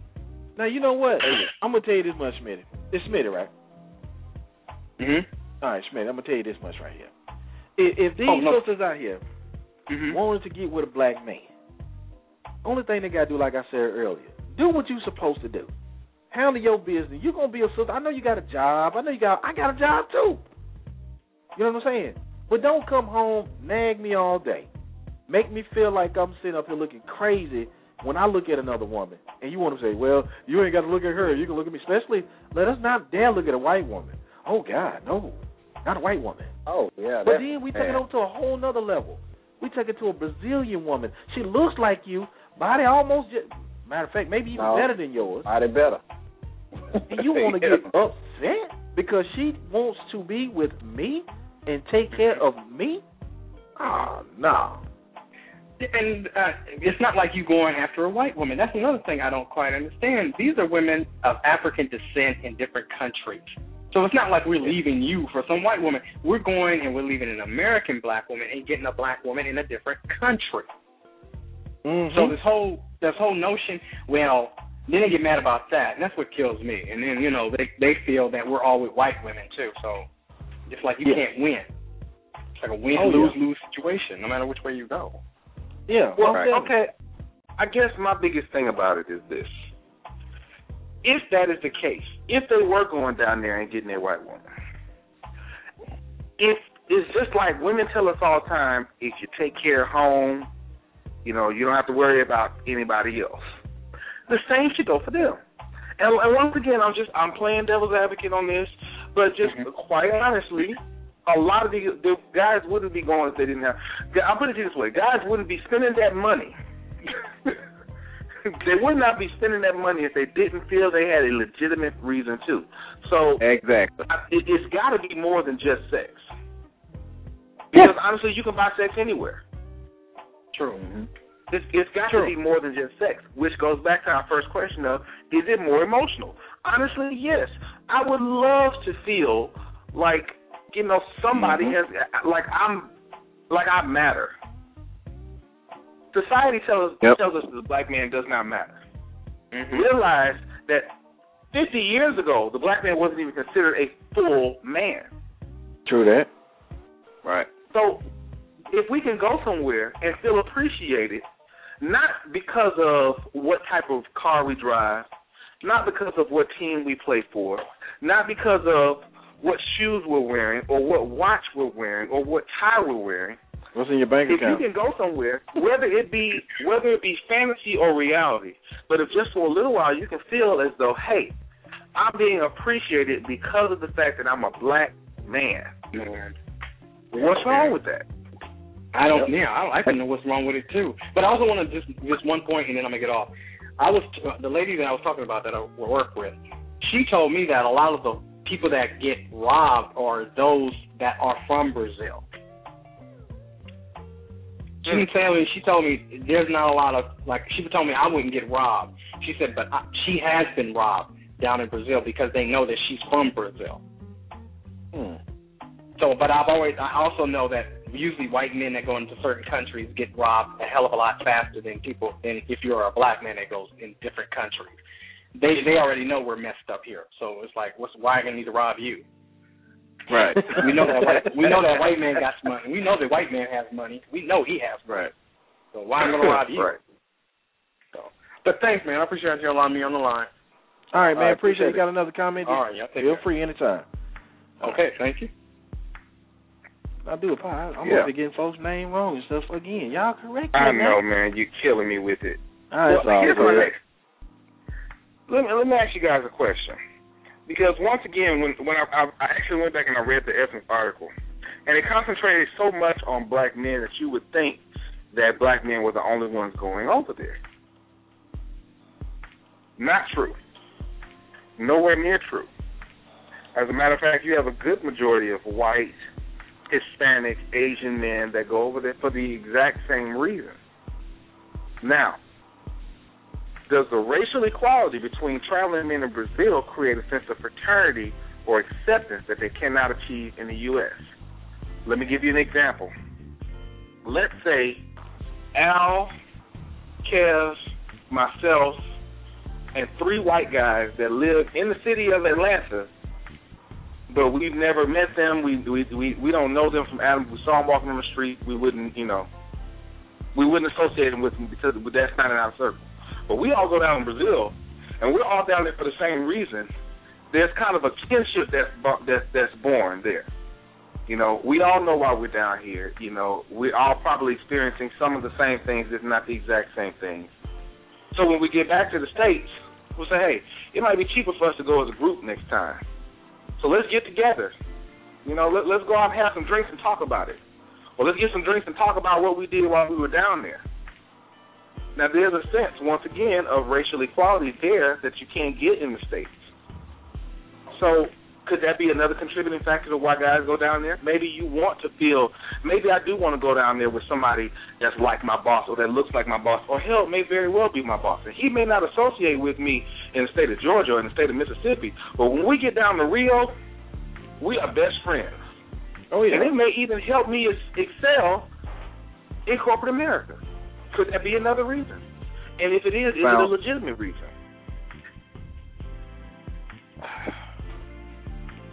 Now you know what? I'm gonna tell you this much, Smitty. It's Smitty, right? Mm-hmm. All right, Smitty. I'm gonna tell you this much right here. If, if these Oh, no. sisters out here Mm-hmm. wanted to get with a black man, only thing they gotta do, like I said earlier, do what you're supposed to do. handle your business. You're gonna be a sister. I know you got a job. I know you got. I got a job too. You know what I'm saying? But don't come home nag me all day, make me feel like I'm sitting up here looking crazy when I look at another woman. And you want to say, well, you ain't got to look at her. You can look at me. Especially, let us not dare look at a white woman. Oh God, no, not a white woman. Oh yeah. But then we take it over to a whole nother level. We take it to a Brazilian woman. She looks like you, body almost. Just, matter of fact, maybe even No. better than yours. Body better. And you want to get upset because she wants to be with me and take care of me? Ah, no. And uh, it's not like you going after a white woman. That's another thing I don't quite understand. These are women of African descent in different countries. So it's not like we're leaving you for some white woman. We're going and we're leaving an American black woman and getting a black woman in a different country. Mm-hmm. So this whole this whole notion, well, then they get mad about that, and that's what kills me. And then you know they they feel that we're all with white women too. So it's like you Yeah. can't win. It's like a win Oh, yeah. lose lose situation, no matter which way you go. yeah. Well, I'm telling you. okay. I guess my biggest thing about it is this: if that is the case, if they were going down there and getting their white woman, if it's just like women tell us all the time, if you take care of home, you know, you don't have to worry about anybody else. The same should go for them. And, and once again, I'm just I'm playing devil's advocate on this, but just mm-hmm. quite honestly, a lot of the the guys wouldn't be going if they didn't have. I'll put it this way: guys wouldn't be spending that money. they would not be spending that money if they didn't feel they had a legitimate reason to. So Exactly. I- it, it's got to be more than just sex. Because honestly, you can buy sex anywhere. True. Mm-hmm. It's, it's got True. to be more than just sex, which goes back to our first question of, is it more emotional? Honestly, yes. I would love to feel like, you know, somebody has, like I'm, like I matter. Society tells Yep. tells us that the black man does not matter. Mm-hmm. Realize that 50 years ago, the black man wasn't even considered a full man. True that. Right. So if we can go somewhere and feel appreciated, not because of what type of car we drive, not because of what team we play for, not because of what shoes we're wearing or what watch we're wearing or what tie we're wearing. What's in your bank account? If you can go somewhere, whether it be whether it be fantasy or reality, but if just for a little while you can feel as though, hey, I'm being appreciated because of the fact that I'm a black man. Man. What's wrong with that? I don't. Yeah, I don't. I don't know what's wrong with it too. But I also want to just just one point, and then I'm gonna get off. I was the lady that I was talking about that I work with. She told me that a lot of the people that get robbed are those that are from Brazil. She didn't tell me. She told me there's not a lot of like. She told me I wouldn't get robbed. She said, but I, she has been robbed down in Brazil because they know that she's from Brazil. Hmm. So, but I've always, I also know that usually white men that go into certain countries get robbed a hell of a lot faster than people than if you're a black man that goes in different countries. They they already know we're messed up here, so it's like, what's why are gonna need to rob you? Right. We know that white, we know that white man got money. We know that white man has money. We know he has money. Right. So why am I gonna rob you? Right. So, but thanks, man. I appreciate you allowing me on the line. All right, man. I appreciate, appreciate you. Got another comment? All right, y'all take Feel care. free anytime. Okay, thank you. I do apologize. I'm Yeah. getting folks' name wrong and stuff again. Y'all correct me. I know, man. You're killing me with it. All right, well, here's my next. Let me let me ask you guys a question, because once again, when when I, I, I actually went back and I read the Essence article, and it concentrated so much on black men that you would think that black men were the only ones going over there. Not true. Nowhere near true. As a matter of fact, you have a good majority of white, Hispanic, Asian men that go over there for the exact same reason. Now, does the racial equality between traveling men in Brazil create a sense of fraternity or acceptance that they cannot achieve in the U.S.? Let me give you an example. Let's say Al, Kev, myself, and three white guys that live in the city of Atlanta, but we've never met them. We we we, we don't know them from Adam. We saw them walking on the street. We wouldn't, you know, we wouldn't associate them with them because that's not in our circle. But we all go down in Brazil, and we're all down there for the same reason, there's kind of a kinship that's that's that's born there. You know, we all know why we're down here. You know, we're all probably experiencing some of the same things, if not the exact same things. So when we get back to the states, we'll say, hey, it might be cheaper for us to go as a group next time. So let's get together. You know, let, let's go out and have some drinks and talk about it. Well, let's get some drinks and talk about what we did while we were down there. Now, there's a sense, once again, of racial equality there that you can't get in the States. So, could that be another contributing factor to why guys go down there? Maybe you want to feel, maybe I do want to go down there with somebody that's like my boss or that looks like my boss, or hell, may very well be my boss. And he may not associate with me in the state of Georgia or in the state of Mississippi, but when we get down to Rio, we are best friends. Oh yeah. And it may even help me excel in corporate America. Could that be another reason? And if it is, is well, it a legitimate reason?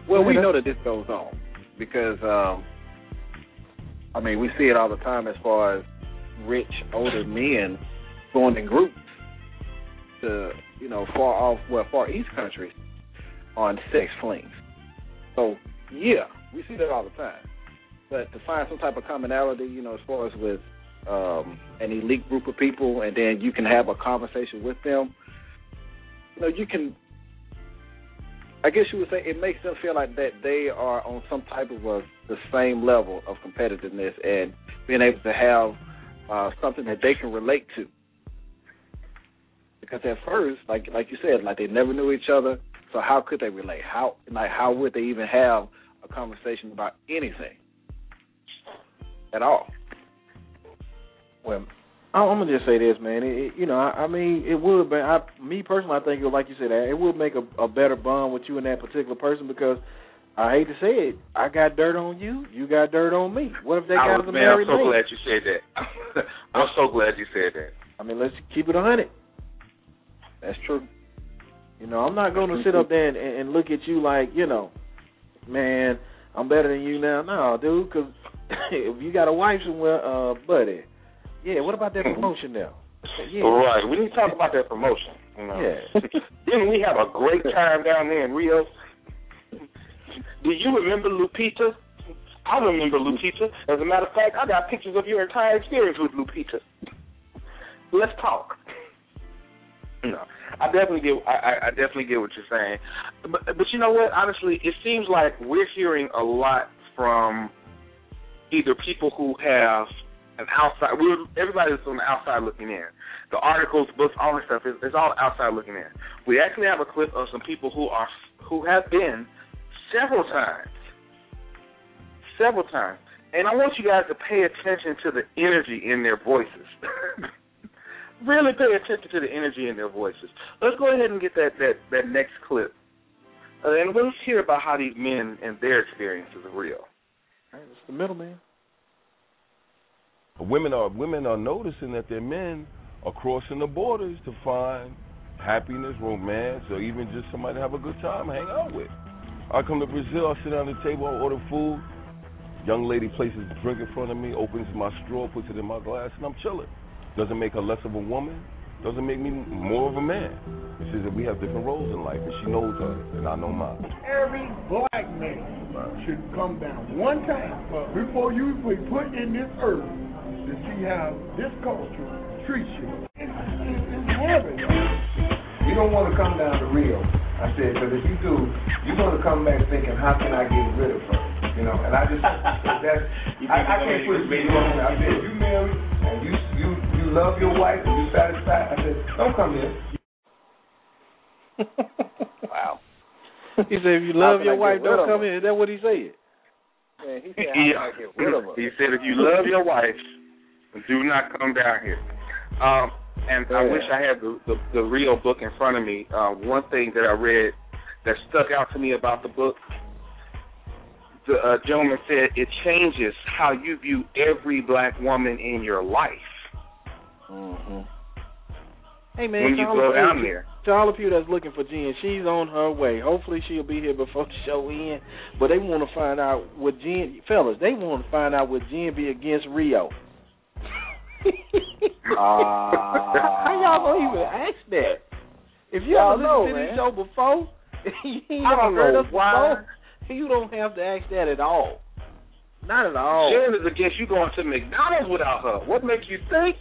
Well, we know that this goes on because, um, I mean, we see it all the time as far as rich older men going in groups to, you know, far off, well, far east countries on sex flings. So, yeah, we see that all the time. But to find some type of commonality, you know, as far as with um, an elite group of people, and then you can have a conversation with them. You know, you can. I guess you would say it makes them feel like that they are on some type of a the same level of competitiveness and being able to have uh, something that they can relate to. Because at first, like like you said, like they never knew each other, so how could they relate? How like how would they even have a conversation about anything at all? Well, I'm gonna just say this, man. It, you know, I, I mean, it would, but I, me personally, I think, it, like you said, it would make a, a better bond with you and that particular person because I hate to say it, I got dirt on you, you got dirt on me. What if they I got was, a married I'm so glad you said that. I'm so glad you said that. I mean, let's keep it a hundred. That's true. You know, I'm not going to sit up there and, and look at you like, you know, man, I'm better than you now. No, dude, because if you got a wife somewhere, uh, buddy, yeah. What about that promotion now? Yeah. All right, we need to talk about that promotion. You know? Yeah. Didn't we have a great time down there in Rio? Do you remember Lupita? I remember Lupita. As a matter of fact, I got pictures of your entire experience with Lupita. Let's talk. No, I definitely get. I, I definitely get what you're saying, but but you know what? Honestly, it seems like we're hearing a lot from either people who have an outside. We everybody's on the outside looking in. The articles, books, all this stuff is it's all outside looking in. We actually have a clip of some people who are who have been several times, several times, and I want you guys to pay attention to the energy in their voices. really pay attention to the energy in their voices. Let's go ahead and get that that that next clip, uh, and let's hear about how these men and their experiences are real. Right, it's the middleman. Women are women are noticing that their men are crossing the borders to find happiness, romance, or even just somebody to have a good time, hang out with. I come to Brazil, I sit down at the table, I order food. Young lady places drink in front of me, opens my straw, puts it in my glass, and I'm chilling. Doesn't make her less of a woman, doesn't make me more of a man. It says that we have different roles in life, and she knows her, and I know mine. Every black man should come down one time before you be put in this earth to see how this culture treats you. It's, it's, it's heaven. You don't want to come down to Rio. I said, because if you do, you're going to come back thinking, how can I get rid of her? You know, and I just, that's, I, I can't put it on I said, you married and you, you, you love your wife and you're satisfied. I said, don't come here. wow. He said, if you love your wife, don't come here. Is that what he said? Man, he said, yeah. He said, if you love your wife, do not come down here. Um, and yeah. I wish I had the, the the Rio book in front of me. Uh, one thing that I read that stuck out to me about the book, the uh, gentleman said it changes how you view every black woman in your life. Mm-hmm. Hey man, when you go down there. To all of you that's looking for Jen, she's on her way. Hopefully she'll be here before the show ends. But they want to find out what Jen, fellas, they want to find out what Jen be against Rio How y'all gonna even ask that? If you know, listened to this show before, you ain't I don't never heard know us why. before, you don't have to ask that at all. Not at all. Jen is against you going to McDonald's without her. What makes you think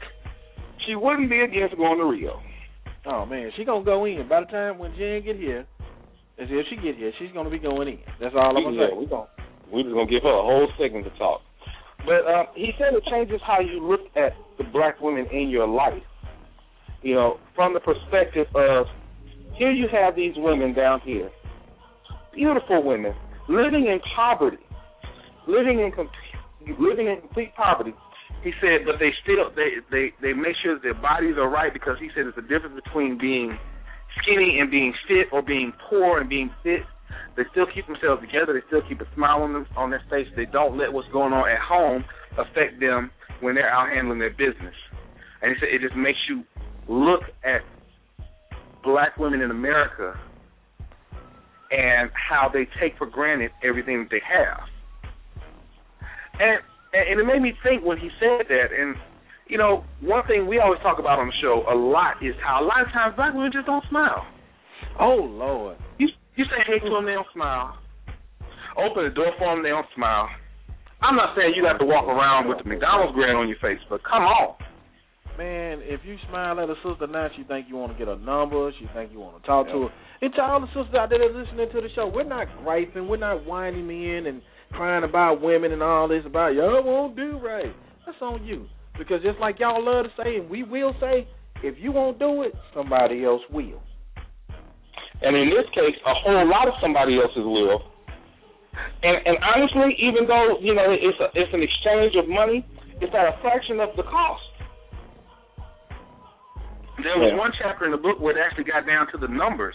she wouldn't be against going to Rio? Oh man, she gonna go in. By the time when Jen get here, as if she get here, she's gonna be going in. That's all I'm gonna yeah, say. we going we just gonna give her a whole segment to talk. But uh, he said it changes how you look at the black women in your life. You know, from the perspective of here you have these women down here, beautiful women living in poverty, living in com- living in complete poverty. He said, but they still they they they make sure their bodies are right because he said there's a difference between being skinny and being fit, or being poor and being fit. They still keep themselves together. They still keep a smile on them on their face. They don't let what's going on at home affect them when they're out handling their business. And he said it just makes you look at black women in America and how they take for granted everything that they have. And and it made me think when he said that. And you know, one thing we always talk about on the show a lot is how a lot of times black women just don't smile. Oh Lord. You you say hey to them, they don't smile. Open the door for them, they don't smile. I'm not saying you have to walk around with the McDonald's grin on your face, but come on. Man, if you smile at a sister now, she think you want to get a number. She think you want to talk to her. And to all the sisters out there that are listening to the show, we're not griping. We're not whining in and crying about women and all this about y'all won't do right. That's on you. Because just like y'all love to say, and we will say, if you won't do it, somebody else will. And in this case, a whole lot of somebody else's will. And and honestly, even though you know it's a, it's an exchange of money, it's at a fraction of the cost. There was Yeah. one chapter in the book where it actually got down to the numbers,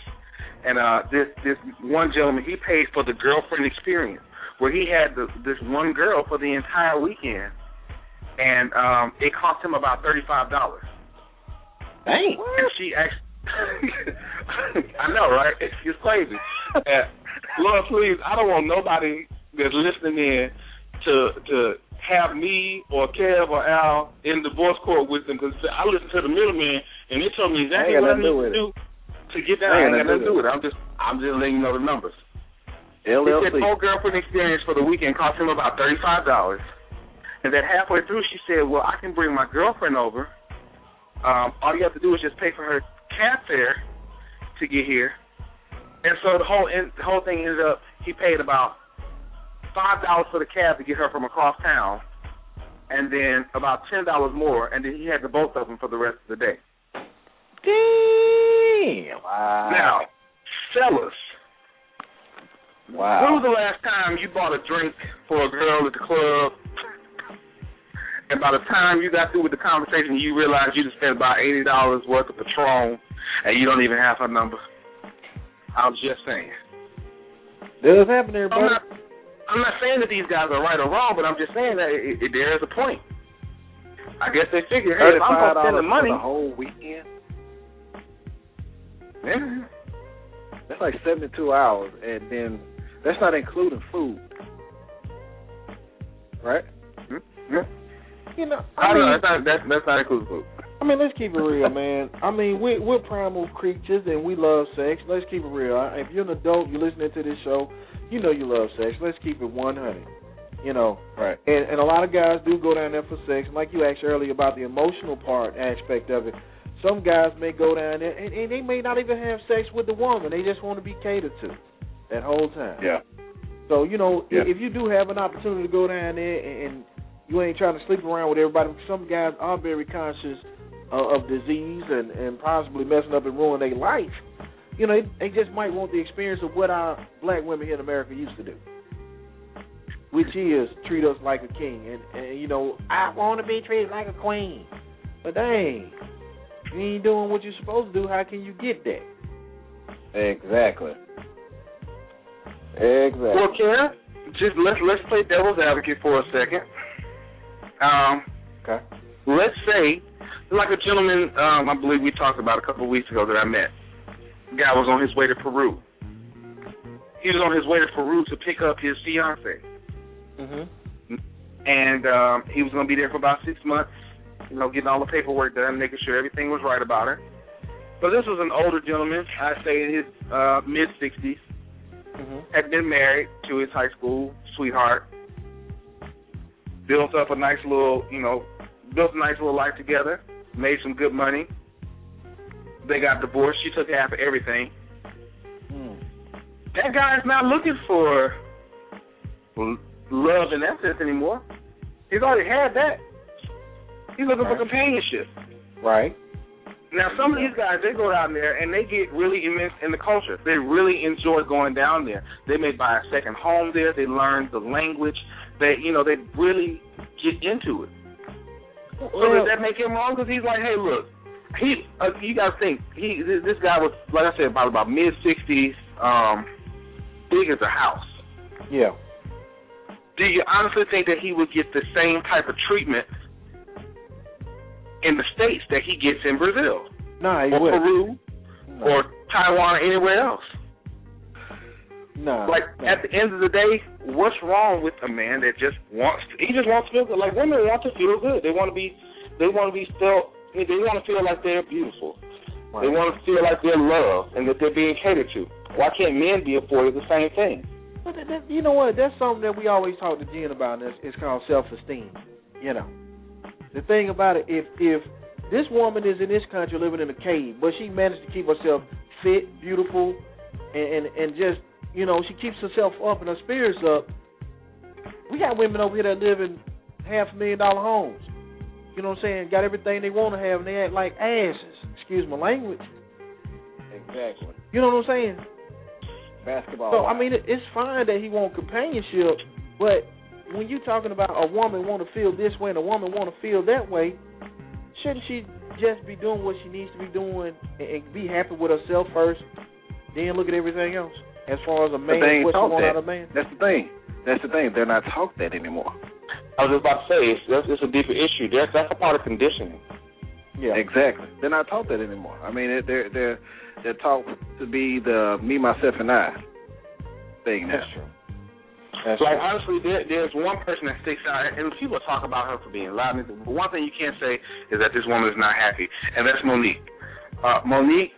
and uh, this this one gentleman he paid for the girlfriend experience, where he had the, this one girl for the entire weekend, and um, it cost him about thirty five dollars. Dang. And she actually, I know, right? It's, crazy. Uh, Lord, please, I don't want nobody that's listening in to to have me or Kev or Al in divorce court with them because I listened to the middleman and they told me exactly what I need to do to get that. I ain't got nothing to do with it. I'm just I'm just letting you know the numbers. He LLC. said full girlfriend experience for the weekend cost him about thirty five dollars. And then halfway through she said, Well, I can bring my girlfriend over. Um, all you have to do is just pay for her cab fare to get here. And so the whole the whole thing ended up he paid about five dollars for the cab to get her from across town and then about ten dollars more and then he had the both of them for the rest of the day. Damn. Wow. Now, fellas, wow. When was the last time you bought a drink for a girl at the club, and by the time you got through with the conversation, you realized you just spent about eighty dollars worth of Patron, and you don't even have her number? I'm just saying. Does happen there, I'm buddy. not. I'm not saying that these guys are right or wrong, but I'm just saying that it, it, there is a point. I guess they figure, hey, if I'm gonna spend the money, for the whole weekend. yeah, That's like seventy-two hours, and then that's not including food, right? yeah. You know, I I don't know. mean, That's not that's, that's not food. I mean, let's keep it real, man. I mean, we're we're primal creatures and we love sex. Let's keep it real. If you're an adult, you're listening to this show, you know you love sex. Let's keep it 100. You know, Right. and and a lot of guys do go down there for sex. Like you asked earlier about the emotional part aspect of it. Some guys may go down there and, and they may not even have sex with the woman. They just want to be catered to that whole time. Yeah. So you know, Yeah. if you do have an opportunity to go down there and, and you ain't trying to sleep around with everybody, some guys are very conscious of, of disease and and possibly messing up and ruining their life. You know, they just might want the experience of what our black women here in America used to do, which is treat us like a king. And, and you know, I want to be treated like a queen, but dang, you ain't doing what you're supposed to do. How can you get that? Exactly. Exactly. Well, Karen, just let's let's play devil's advocate for a second. Um, Okay. let's say, like a gentleman, um, I believe we talked about a couple of weeks ago that I met. guy was on his way to Peru. He was on his way to Peru to pick up his fiance, Mm-hmm. and um, he was going to be there for about six months. You know, getting all the paperwork done, making sure everything was right about her. But this was an older gentleman, I'd say in his uh, mid 60s, mm-hmm. had been married to his high school sweetheart, built up a nice little, you know, built a nice little life together, made some good money. They got divorced. She took half of everything. Mm. That guy is not looking for love and sense anymore. He's already had that. He's looking for companionship. Right. Now, some of these guys, they go down there and they get really immersed in the culture. They really enjoy going down there. They may buy a second home there. They learn the language. They, you know, they really get into it. So does that make him wrong? Because he's like, hey, look, he, uh, you got to think, he, this, this guy was, like I said, about about mid sixties, um, big as a house. yeah. Do you honestly think that he would get the same type of treatment in the states that he gets in Brazil? Nah, he or wouldn't. Peru No. or Taiwan or anywhere else. Nah. Like no. at the end of the day, what's wrong with a man that just wants to, he just wants to feel good. Like women want to feel good. They want to be they want to be felt they want to feel like they're beautiful. They want to feel like they're loved and that they're being catered to. Why can't men be afforded the same thing? But that, that, you know what? That's something that we always talk to Jen about. And it's, it's called self-esteem. You know, the thing about it, if if this woman is in this country living in a cave, but she managed to keep herself fit, beautiful, and and, and just you know she keeps herself up and her spirits up. We got women over here that live in half a million dollar homes. You know what I'm saying? Got everything they want to have, and they act like asses. Excuse my language. Exactly. You know what I'm saying? Basketball. So I mean, it's fine that he want companionship, but when you're talking about a woman want to feel this way and a woman want to feel that way, shouldn't she just be doing what she needs to be doing and, and be happy with herself first, then look at everything else? As far as a But they man, ain't what taught that. out a man. That's the thing. That's the thing. They're not taught that anymore. I was just about to say it's that's, it's a deeper issue. That's that's a part of conditioning. Yeah, Exactly. They're not taught that anymore. I mean, they're they're they're, they're taught to be the me, myself, and I thing now. that's true. That's like true. honestly, there, there's one person that sticks out, and people talk about her for being loud. But one thing you can't say is that this woman is not happy, and that's Mo'Nique. Uh, Mo'Nique,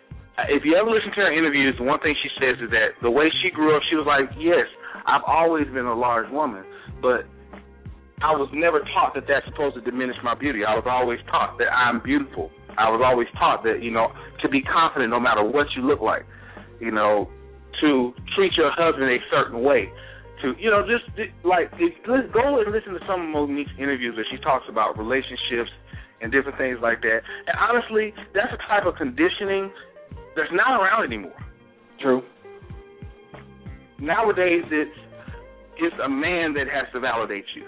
if you ever listen to her interviews, the one thing she says is that the way she grew up, she was like, "Yes, I've always been a large woman, but I was never taught that that's supposed to diminish my beauty. I was always taught that I'm beautiful. I was always taught that you know to be confident no matter what you look like, you know, to treat your husband a certain way." to you know just like let's go and listen to some of Mo'Nique's interviews where she talks about relationships and different things like that. And honestly, that's a type of conditioning that's not around anymore. True. Nowadays, it's it's a man that has to validate you.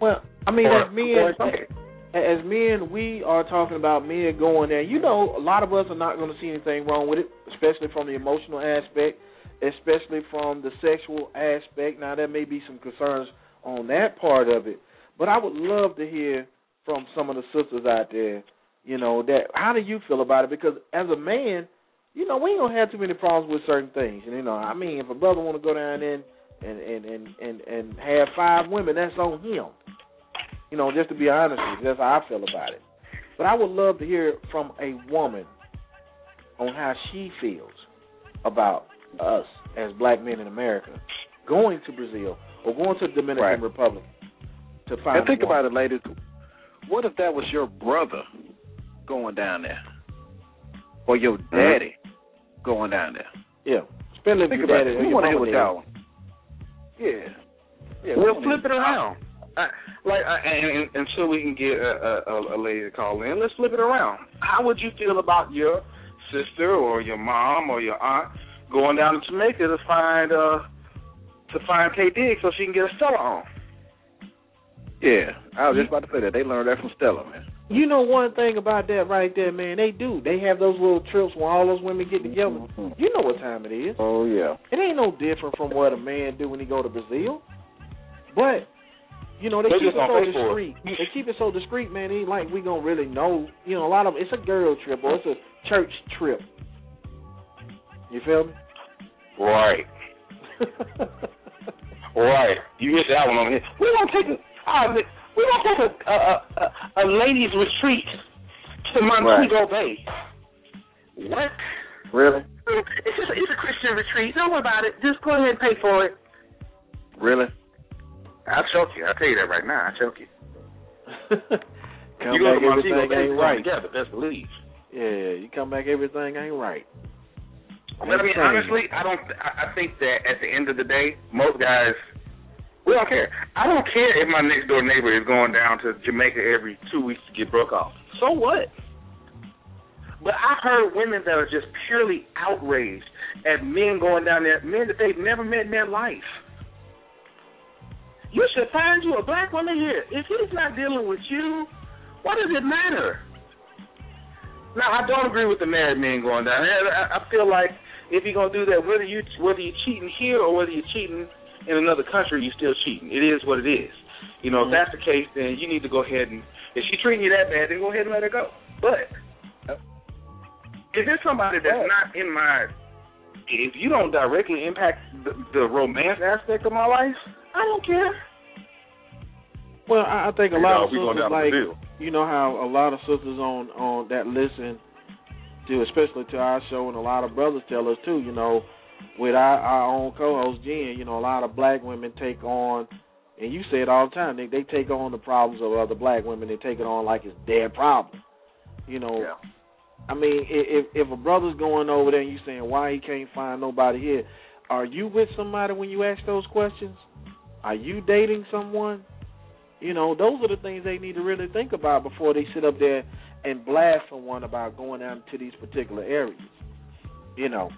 Well, I mean, Or- as men, or- as men, we are talking about men going there. You know, a lot of us are not going to see anything wrong with it, especially from the emotional aspect, especially from the sexual aspect. Now, there may be some concerns on that part of it, but I would love to hear from some of the sisters out there. You know, that how do you feel about it? Because as a man, you know, we ain't gonna have too many problems with certain things. And you know, I mean, if a brother want to go down there and and and and and, and have five women, that's on him. You know, just to be honest with you, that's how I feel about it. But I would love to hear from a woman on how she feels about us as black men in America going to Brazil or going to the Dominican Right. Republic to find. And think about it, ladies. What if that was your brother going down there, or your daddy going down there? Yeah, spend it with about daddy We want to hear what did. y'all. Yeah. Yeah. we We'll flip it around. I, like, I, and, and, until we can get a, a, a lady to call in, let's flip it around. How would you feel about your sister or your mom or your aunt going down to Jamaica to find uh to find Taye Diggs so she can get a Stella on? Yeah, I was just about to say that they learned that from Stella, man. You know one thing about that right there, man. They do. They have those little trips when all those women get together. Mhm. You know what time it is. Oh yeah. It ain't no different from what a man do when he go to Brazil. But you know they They keep it so for it. discreet. They keep it so discreet, man. It ain't like we gonna really know. You know, a lot of it's a girl trip or it's a church trip. You feel me? Right, right. You hit that one on here. We're gonna take a we're gonna take a a, a, a ladies retreat to Montego Bay. What? Really? It's just it's a Christian retreat. Don't worry about it. Just go ahead and pay for it. Really? I'll choke you. I'll tell you that right now. I'll choke you. come you go back to Montego everything Bay ain't right. together. Best believe. Yeah, you come back everything ain't right. But I mean, honestly, I don't. I think that at the end of the day, most guys, we don't care. I don't care if my next door neighbor is going down to Jamaica every two weeks to get broke off. So what? But I heard women that are just purely outraged at men going down there, men that they've never met in their life. You should find you a black woman here. If he's not dealing with you, what does it matter? Now, I don't agree with the married men going down there. I, feel like if you're gonna do that, whether you whether you're cheating here or whether you're cheating in another country, you're still cheating. It is what it is. You know, if mm-hmm. that's the case, then you need to go ahead and if she's treating you that bad, then go ahead and let her go. But if there's somebody that's not in my, if you don't directly impact the, the romance aspect of my life, I don't care. Well, I, I think a You lot know, of sisters like you know how a lot of sisters on on that listen to especially to our show and a lot of brothers tell us too, you know, with our our own co host Jen, you know, a lot of black women take on and you say it all the time, they they take on the problems of other black women, they take it on like it's their problem. You know, Yeah. I mean, if if a brother's going over there and you saying why he can't find nobody here, are you with somebody when you ask those questions? Are you dating someone? You know, those are the things they need to really think about before they sit up there and blast someone about going out into these particular areas. You know,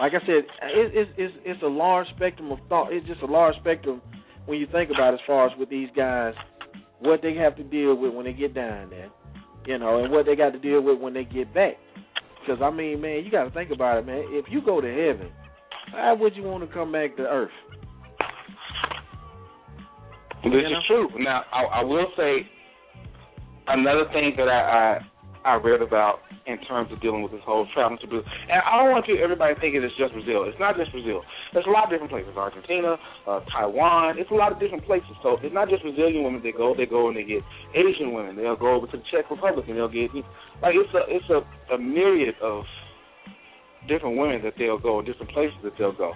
like I said, it, it's it's it's a large spectrum of thought. It's just a large spectrum when you think about as far as with these guys, what they have to deal with when they get down there, you know, and what they got to deal with when they get back. Because I mean, man, you got to think about it, man. If you go to heaven, why would you want to come back to earth? This You is true. Now, I, I will say another thing that I, I I read about in terms of dealing with this whole traveling to Brazil. And I don't want you everybody thinking it's just Brazil. It's not just Brazil. There's a lot of different places. Argentina, uh, Taiwan. It's a lot of different places. So it's not just Brazilian women that go. They go and they get Asian women. They'll go over to the Czech Republic and they'll get like it's a it's a, a myriad of different women that they'll go, different places that they'll go.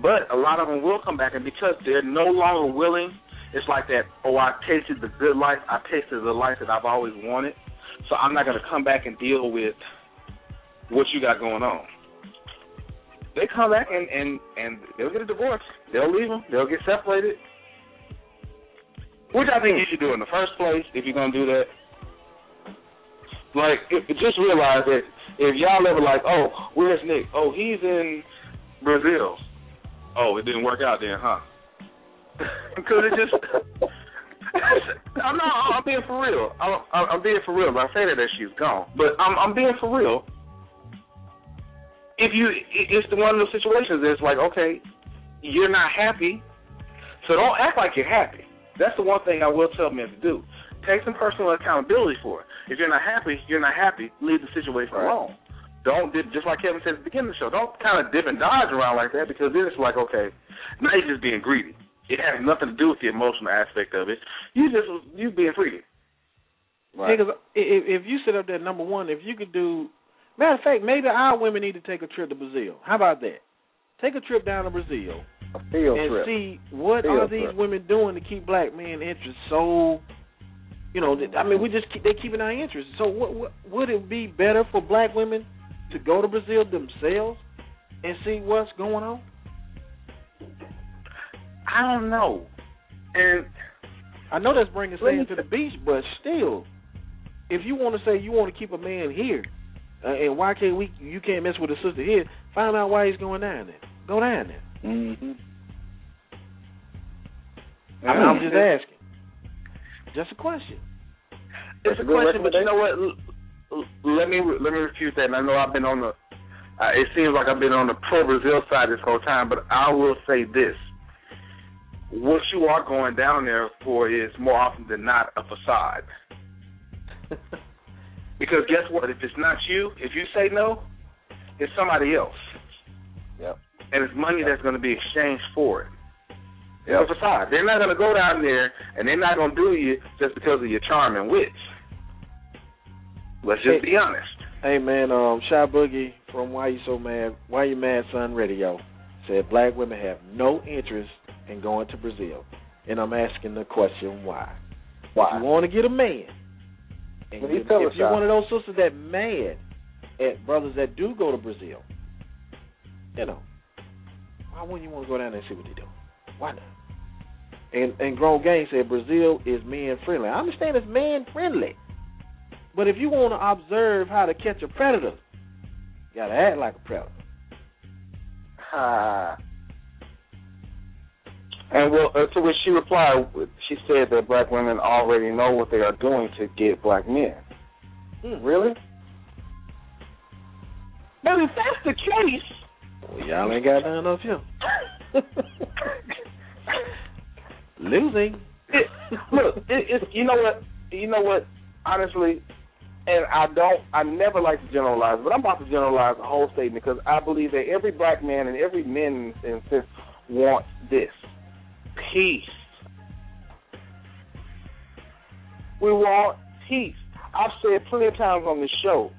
But a lot of them will come back, and because they're no longer willing, it's like that. Oh, I tasted the good life. I tasted the life that I've always wanted. So I'm not going to come back and deal with what you got going on. They come back and and and they'll get a divorce. They'll leave them. They'll get separated. Which I think you should do in the first place if you're going to do that. Like, if, just realize that if y'all ever like, oh, where's Nick? Oh, he's in Brazil. Oh, it didn't work out then, huh? Because it just. I'm not. I'm being for real. I'm, I'm being for real. I say that as she's gone, but I'm, I'm being for real. If you, it's the one of those situations that's like, okay, you're not happy, so don't act like you're happy. That's the one thing I will tell men to do. Take some personal accountability for it. If you're not happy, you're not happy. Leave the situation Right. alone. Don't dip, just like Kevin said at the beginning of the show. Don't kind of dip and dodge around like that because then it's like, okay, now you're just being greedy. It has nothing to do with the emotional aspect of it. You just you being free. Right. Because if, if you sit up there, number one, if you could do, matter of fact, maybe our women need to take a trip to Brazil. How about that? Take a trip down to Brazil A field and trip. see what Field are these trip. women doing to keep black men interest so. You know, I mean, we just keep, they keeping our interest. So, what, what would it be better for black women to go to Brazil themselves and see what's going on? I don't know. And I know that's bringing Let sand to the beach, but still, if you want to say you want to keep a man here, uh, and why can't we? You can't mess with a sister here. Find out why he's going down there. Go down there. Mm-hmm. I mean, I'm just asking. Just a question. it's a a question, but you know what? L- l- Let me let me refute that. And I know I've been on the. Uh, it seems like I've been on the pro Brazil side this whole time, but I will say this: what you are going down there for is more often than not a facade. Because guess what? If it's not you, if you say no, it's somebody else. Yep. And it's money that's going to be exchanged for it. It's a facade. They're not going to go down there and they're not going to do you just because of your charm and wit. Let's just be honest. Hey man, um, Shy Boogie from Why You So Mad, Why You Mad Son Radio said black women have no interest in going to Brazil, and I'm asking the question why. Why? If you want to get a man, and you if, tell if us, you're Shy. one of those sisters that mad at brothers that do go to Brazil, you know, why wouldn't you want to go down there and see what they do? Why not? And and Grown Gang said Brazil is man friendly. I understand it's man friendly. But if you want to observe how to catch a predator, you gotta act like a predator. Ah. And well, uh, to which she replied, she said that black women already know what they are doing to get black men. Hmm. Really? But if that's the case, Well, y'all ain't got none of you. Losing. it, look, it, it's you know what, you know what, honestly, and I don't, I never like to generalize, but I'm about to generalize the whole statement because I believe that every black man and every man in sense wants this peace. We want peace. I've said plenty of times on this show,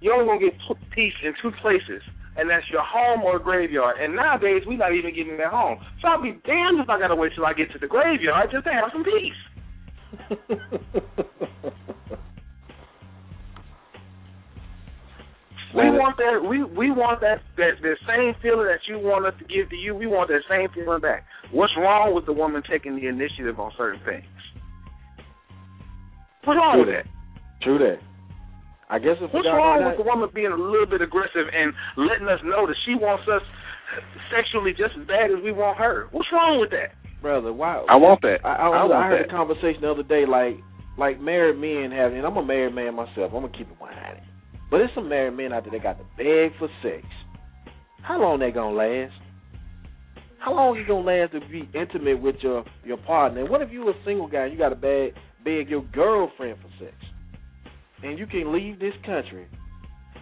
you're only gonna get peace in two places, and that's your home or graveyard. And nowadays, we're not even getting that home. So I'll be damned if I gotta wait till I get to the graveyard just to have some peace. We want that. We we want that that the same feeling that you want us to give to you. We want that same feeling back. What's wrong with the woman taking the initiative on certain things? What's wrong with that? True that. I guess if What's wrong all with the woman being a little bit aggressive and letting us know that she wants us sexually just as bad as we want her? What's wrong with that? brother, why? I want that. I, I, I I want heard that. a conversation the other day, like like married men have, and I'm a married man myself. I'm gonna keep it 100. But it's some married men out there that got to beg for sex. How long they gonna last? How long you gonna last to be intimate with your your partner? And what if you a single guy? and You got to beg beg your girlfriend for sex, and you can leave this country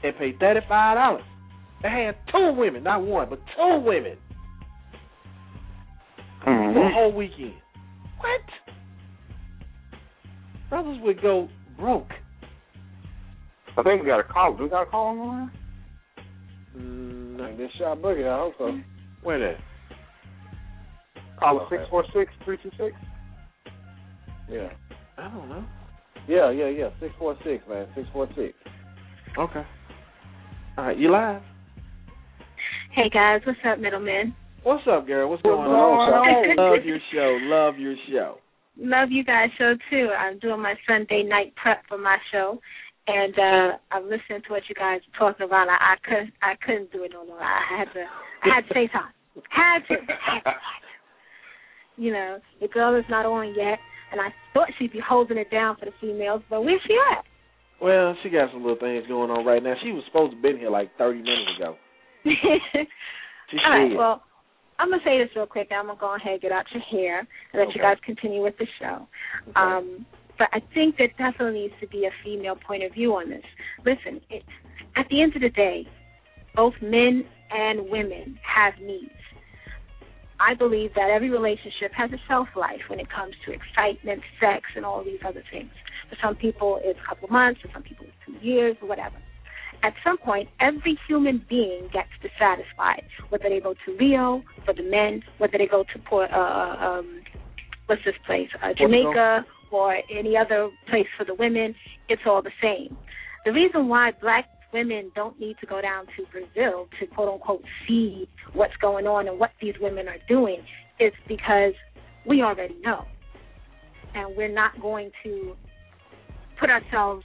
and pay thirty five dollars. They had two women, not one, but two women for a Mm-hmm. whole weekend. What? Brothers would go broke. I think we got a call. Do we got a call on the line? Mm, This shot boogie, I hope so. where that? Call Okay. six four six three two six. Yeah. I don't know. Yeah, yeah, yeah. Six four six, man. Six four six. Okay. All right, you live. Hey guys, what's up, middleman? What's up, girl? What's going going on? on? Love your show. Love your show. Love you guys' show too. I'm doing my Sunday night prep for my show, and uh I'm listening to what you guys are talking about. I, I couldn't, I couldn't do it no more. I had to, I had to say something. Had to, had to. You know, the girl is not on yet, and I thought she'd be holding it down for the females, but where's she at? Well, she got some little things going on right now. She was supposed to been here like 30 minutes ago. All right, well, I'm gonna say this real quick. I'm gonna go ahead and get out your hair and let you guys continue with the show. Um, but I think there definitely needs to be a female point of view on this. Listen, it, at the end of the day, both men and women have needs. I believe that every relationship has a shelf life when it comes to excitement, sex, and all these other things. For some people, it's a couple months. For some people, it's two years, or whatever. At some point, every human being gets dissatisfied, whether they go to Rio for the men, whether they go to Port, uh, um, what's this place, uh, Jamaica, or any other place for the women. It's all the same. The reason why black women don't need to go down to Brazil to quote unquote see what's going on and what these women are doing is because we already know. And we're not going to put ourselves,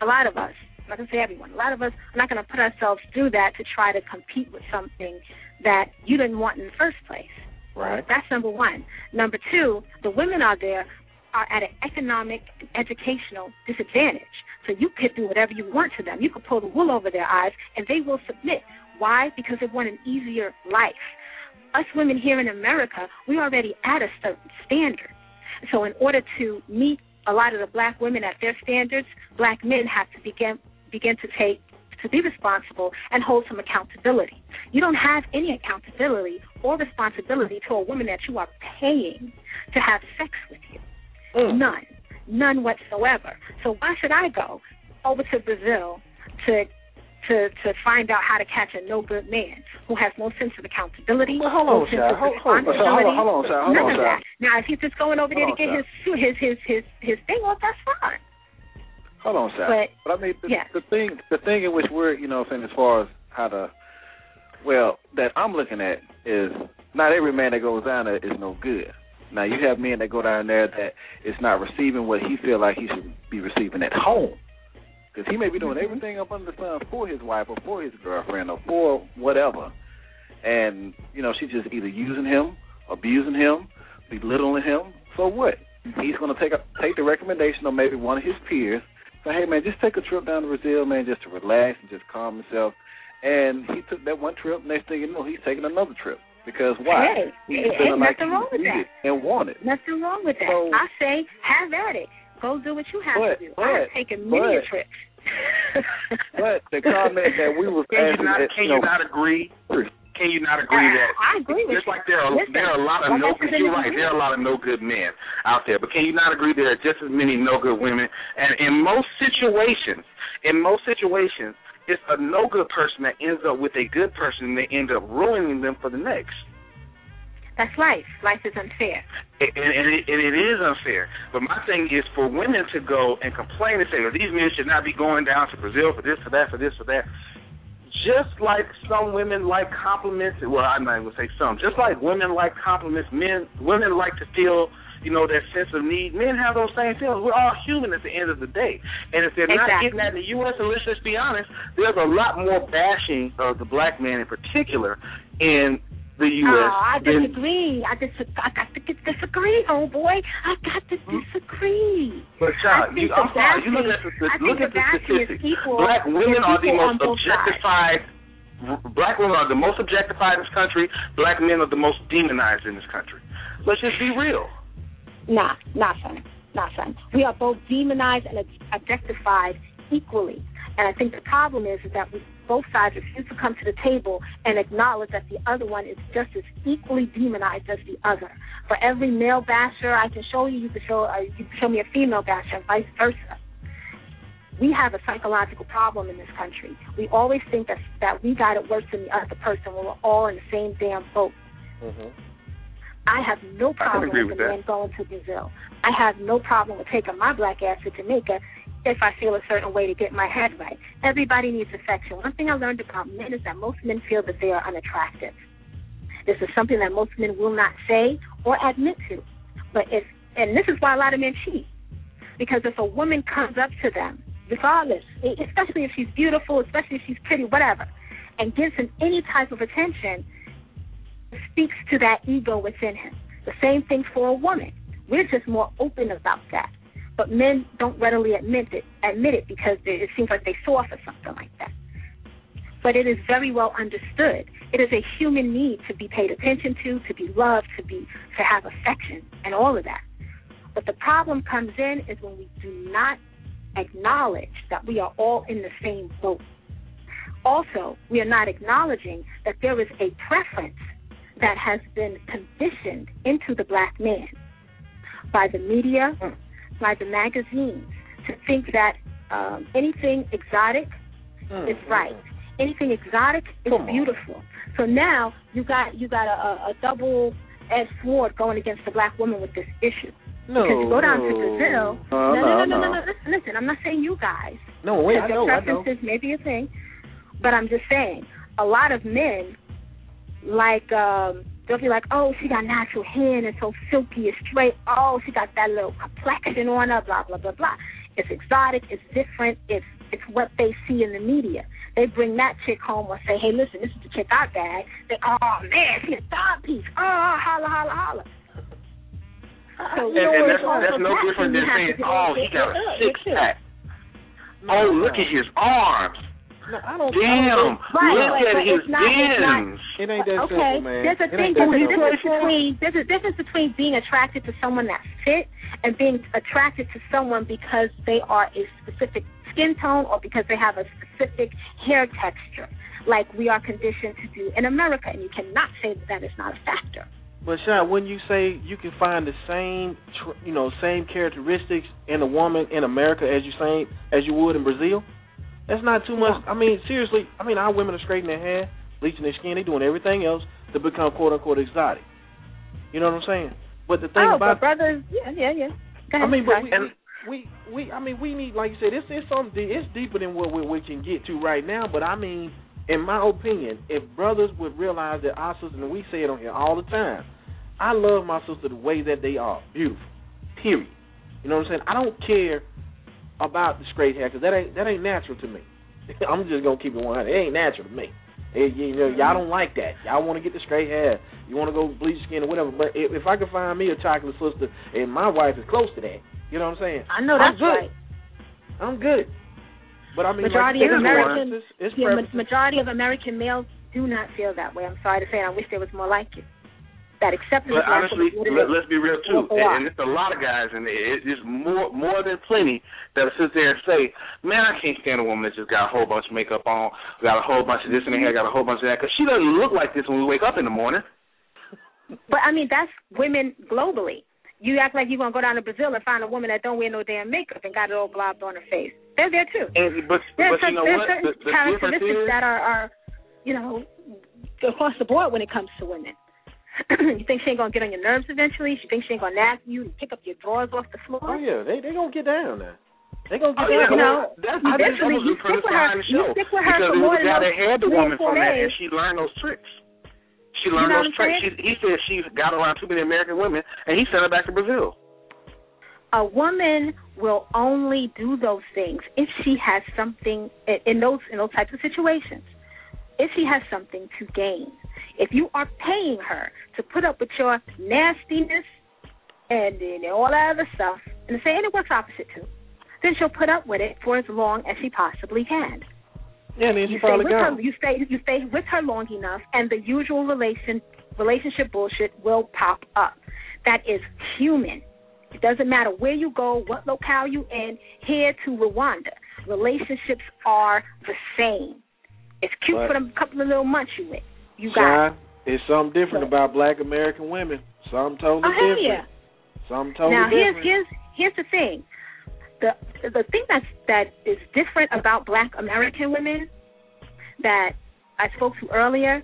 a lot of us, I'm not going to say everyone, a lot of us are not going to put ourselves through that to try to compete with something that you didn't want in the first place. Right. That's number one. Number two, the women out there are at an economic and educational disadvantage. So you could do whatever you want to them. You could pull the wool over their eyes, and they will submit. Why? Because they want an easier life. Us women here in America, we're already at a certain standard. So in order to meet a lot of the black women at their standards, black men have to begin begin to take to be responsible and hold some accountability. You don't have any accountability or responsibility to a woman that you are paying to have sex with you. Mm. None. None whatsoever. So why should I go over to Brazil to to to find out how to catch a no good man who has no sense of accountability, Well, hold on, Sha. of Hold- hold on, hold on, hold on, Sha. Hold None on, of that. Now, if he's just going over there Hold to on, get his his his his his thing off, that's fine. Hold on, Sal. But- But, I mean, the, yeah. the thing, the thing in which we're, you know, saying as far as how to, well, that I'm looking at is not every man that goes down there is no good. Now you have men that go down there that is not receiving what he feel like he should be receiving at home, because he may be doing Mm-hmm. everything up under the sun for his wife or for his girlfriend or for whatever, and you know she's just either using him, abusing him, belittling him. So what? He's going to take a, take the recommendation of maybe one of his peers. Say, hey man, just take a trip down to Brazil, man, just to relax and just calm himself. And he took that one trip. Next thing you know, he's taking another trip because why? Hey, he's ain't feeling like nothing wrong with that. and wanted. Nothing wrong with that. So- I say, have at it. Go do what you have But- to do. I have but- taken many a but- trip. But the comment that we were Can you asking, not? that, Can you know, you not agree? Can you not agree I- that? I agree with Just you. like there are Listen, there are a lot of no I good. You're right. There are a lot of no good men out there, but can you not agree there are just as many no good women? And in most situations, in most situations, it's a no good person that ends up with a good person, and they end up ruining them for the next. That's life. Life is unfair. And, and, it, and it is unfair. But my thing is for women to go and complain and say, well, these men should not be going down to Brazil for this, for that, for this, for that. Just like some women like compliments, well, I'm not going to say some. Just like women like compliments, men, women like to feel, you know, that sense of need. Men have those same feelings. We're all human at the end of the day. And if they're not getting that in the U.S., and let's just be honest, there's a lot more bashing of the black man in particular in the U.S. Oh, I disagree. I disagree. I got to disagree, homeboy. I got to hmm? disagree. But child, you, I'm sorry. You look at the, look at the the bashing is statistics. Black women are the most objectified. Black women are the most objectified in this country. Black men are the most demonized in this country. Let's just be real. Nah, nah, son. Nah, son. We are both demonized and objectified equally. And I think the problem is, is that we both sides refuse to come to the table and acknowledge that the other one is just as equally demonized as the other. For every male basher I can show you, you can show uh, you can show me a female basher, and vice versa. We have a psychological problem in this country. We always think that that we got it worse than the other person when we're all in the same damn boat. I have no problem with a man going to Brazil. I have no problem with taking my black ass to Jamaica if I feel a certain way to get my head right. Everybody needs affection. One thing I learned about men is that most men feel that they are unattractive. This is something that most men will not say or admit to. But if and this is why a lot of men cheat. Because if a woman comes up to them, regardless, especially if she's beautiful, especially if she's pretty, whatever, and gives him any type of attention, speaks to that ego within him. The same thing for a woman. We're just more open about that. But men don't readily admit it, admit it because it seems like they soft or something like that. But it is very well understood. It is a human need to be paid attention to, to be loved, to be to have affection, and all of that. But the problem comes in is when we do not acknowledge that we are all in the same boat. Also, we are not acknowledging that there is a preference that has been conditioned into the black man by the media, by the magazines, to think that um, anything exotic is right. Anything exotic is Come on. beautiful. So now you got you got a, a, double edged sword going against the black woman with this issue. No, because you go down to. Brazil. No, no, no, no, no. Listen, listen. I'm not saying you guys. No, wait, I know, your I know. preferences may be a thing, but I'm just saying a lot of men like um they'll be like, oh, she got natural hair and it's so silky and straight. Oh, she got that little complexion on her. Blah blah blah blah. It's exotic. It's different. It's it's what they see in the media. They bring that chick home and say, hey, listen, this is the chick I bag. They, oh man, she a dog piece. Oh, holla holla holla. So, And, and that's, that's no different than saying, oh, he got a six pack. Oh, look at his arms. No, I don't. Damn. Right, Look right, at but his it's not- it's not- It ain't that okay, simple, man. there's a It thing. ain't There's a difference between there's a difference between being attracted to someone that's fit and being attracted to someone because they are a specific skin tone or because they have a specific hair texture, like we are conditioned to do in America. And you cannot say that that is not a factor. But Sean, wouldn't you say you can find the same, tr- you know, same characteristics in a woman in America as you same as you would in Brazil? That's not too much. I mean, seriously. I mean, our women are straightening their hair, bleaching their skin. They're doing everything else to become quote unquote exotic. You know what I'm saying? But the thing oh, about but brothers, yeah, yeah, yeah. Go ahead, I mean, but we, we, we, we, I mean, we need, like you said, it's it's something. It's deeper than what we, we can get to right now. But I mean, in my opinion, if brothers would realize that our sisters, and we say it on here all the time, I love my sister the way that they are, beautiful. Period. You know what I'm saying? I don't care about the straight hair because that ain't that ain't natural to me. I'm just gonna keep it 100. It ain't natural to me. It, you know, y'all don't like that. Y'all want to get the straight hair. You want to go bleach skin or whatever. But if, if I can find me a chocolate sister and my wife is close to that, you know what I'm saying? I know I'm that's good. right. I'm good. But I mean, majority like, of it's American, preferences. It's yeah, majority of American males do not feel that way. I'm sorry to say, I wish there was more like you. That acceptance But honestly, Let, let's be real too, are. and it's a lot of guys, and it- it's more more than plenty that sit there and say, "Man, I can't stand a woman that just got a whole bunch of makeup on, got a whole bunch of this in her hair, got a whole bunch of that," because she doesn't look like this when we wake up in the morning. But I mean, that's women globally. You act like you're gonna go down to Brazil and find a woman that don't wear no damn makeup and got it all globbed on her face. They're there too. And but There's, but you know there's what? certain The, the characteristics is, that are, are, you know, across the board when it comes to women. you think she ain't gonna get on your nerves eventually? You think she ain't gonna nag you and pick up your drawers off the floor? Oh yeah, they they gonna get down there. They gonna get Oh, yeah, down. you well, know, that's, you that's eventually was you the stick with her. line of the You show stick with her because for more than guy those had the woman four from that, and she learned those tricks. She learned know those tricks. She, he said she got around too many American women, and he sent her back to Brazil. a woman will only do those things if she has something in- in those in those types of situations. If she has something to gain. If you are paying her to put up with your nastiness and, and all that other stuff, and say and it works opposite too, then she'll put up with it for as long as she possibly can. Yeah, then she You stay probably with her, you stay you stay with her long enough, and the usual relation relationship bullshit will pop up. That is human. It doesn't matter where you go, what locale you in, here to Rwanda. Relationships are the same. It's cute for the couple of little months you with. You got it. It's something different about Black American women. Something totally Oh hell different. yeah! Something totally now here's different. here's here's the thing. The the thing that's that is different about black American women that I spoke to earlier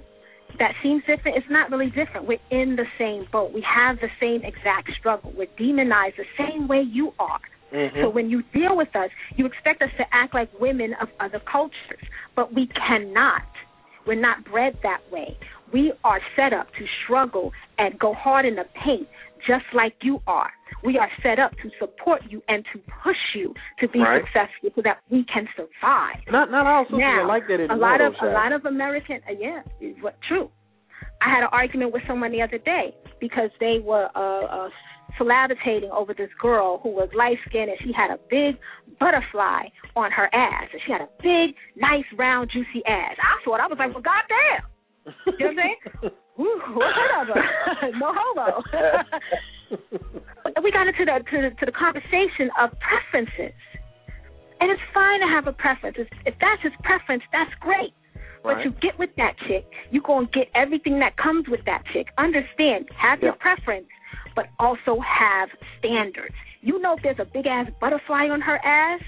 that seems different, it's not really different. We're in the same boat. We have the same exact struggle. We're demonized the same way you are. Mhm. So when you deal with us, you expect us to act like women of other cultures, but we cannot. We're not bred that way. We are set up to struggle and go hard in the paint, just like you are. We are set up to support you and to push you to be Right. successful so that we can survive. Not not all sisters Now, are like that in a lot of a lot of American, uh, yeah, is what true. I had an argument with someone the other day because they were uh, uh, salivating over this girl who was light skinned and she had a big butterfly on her ass and she had a big, nice, round, juicy ass. I saw it. I was like, well, goddamn. You know what I'm saying? Woo, whatever. no homo. we got into the to the, to the conversation of preferences, and it's fine to have a preference. If, if that's his preference, that's great. But Right. you get with that chick, you gonna get everything that comes with that chick. Understand? Have your preference, but also have standards. You know, if there's a big ass butterfly on her ass,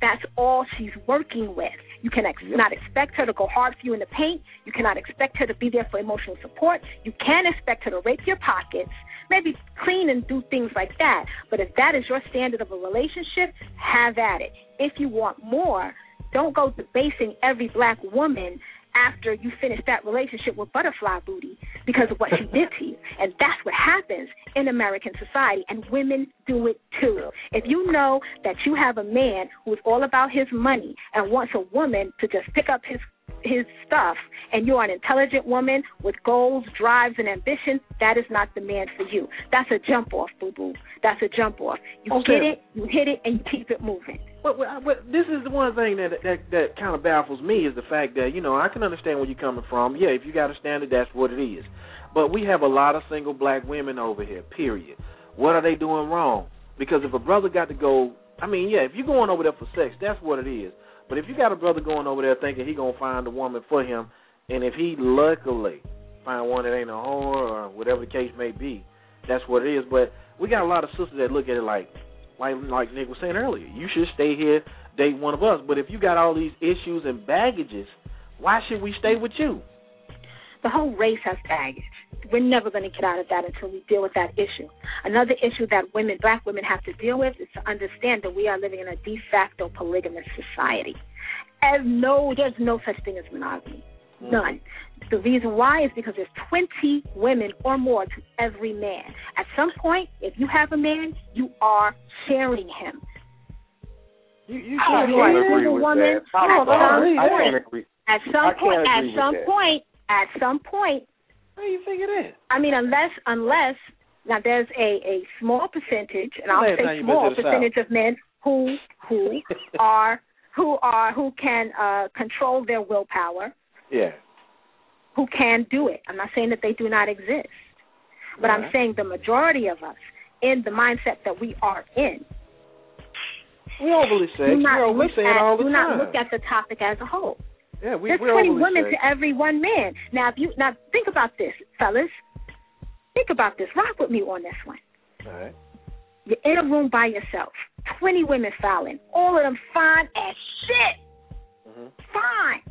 that's all she's working with. You can ex- not expect her to go hard for you in the paint. You cannot expect her to be there for emotional support. You can expect her to rape your pockets, maybe clean and do things like that. But if that is your standard of a relationship, have at it. If you want more, don't go debasing every black woman after you finish that relationship with butterfly booty because of what she did to you. And that's what happens in American society, and women do it too. If you know that you have a man who's all about his money and wants a woman to just pick up his his stuff and you're an intelligent woman with goals, drives and ambition, that is not the man for you. That's a jump off, boo boo. That's a jump off. You Okay. get it, you hit it and you keep it moving. But, but, but this is the one thing that that that kind of baffles me is the fact that you know I can understand where you're coming from. Yeah, if you got a standard, that's what it is. But we have a lot of single black women over here. Period. What are they doing wrong? Because if a brother got to go, I mean, yeah, if you're going over there for sex, that's what it is. But if you got a brother going over there thinking he gonna find a woman for him, and if he luckily find one that ain't a whore or whatever the case may be, that's what it is. But we got a lot of sisters that look at it like, like like Nick was saying earlier. You should stay here, date one of us. But if you got all these issues and baggages, why should we stay with you? The whole race has baggage. We're never going to get out of that until we deal with that issue. Another issue that women, black women, have to deal with is to understand that we are living in a de facto polygamous society. And no, there's no such thing as monogamy. None. The reason why is because there's 20 women or more to every man. At some point, if you have a man, you are sharing him. You, you I you can't are agree with woman. that. I'm At sorry. some I point, can't agree. at I some can't point, at agree with some that. point, at some point, How you figure that? I mean, unless unless now there's a a small percentage, and I'll Last say time you been small to the percentage of men who who are who are who can uh control their willpower, Yeah. who can do it. I'm not saying that they do not exist, but I'm saying the majority of us in the mindset that we are in We overly do sexy. not look we say it at all the do not look at the topic as a whole. yeah, we, There's we're 20 women sexy. to every one man. Now, if you now think about this, fellas. Think about this. Rock with me on this one. All right. You're in a room by yourself. 20 women fouling. All of them fine as shit. Mhm. Fine.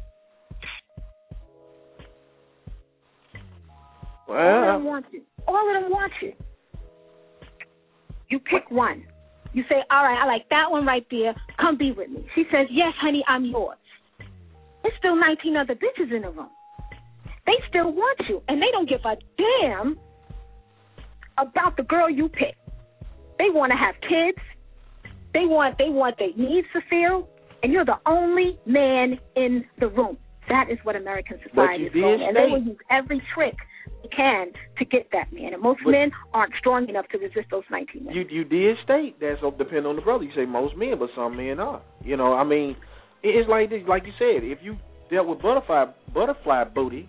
All of them want you. All of them want you. You pick one. You say, all right, I like that one right there. Come be with me. She says, yes, honey, I'm yours. There's still 19 other bitches in the room. They still want you, and they don't give a damn about the girl you pick. They want to have kids. They want they want their needs fulfilled, and you're the only man in the room. That is what American society is going, and they will use every trick can to get that man. And most But- men aren't strong enough to resist those 19 men. you you did state that's all depend on the brother. You say most men, but some men are. You know, I mean, it's like this, like you said. If you dealt with butterfly butterfly booty,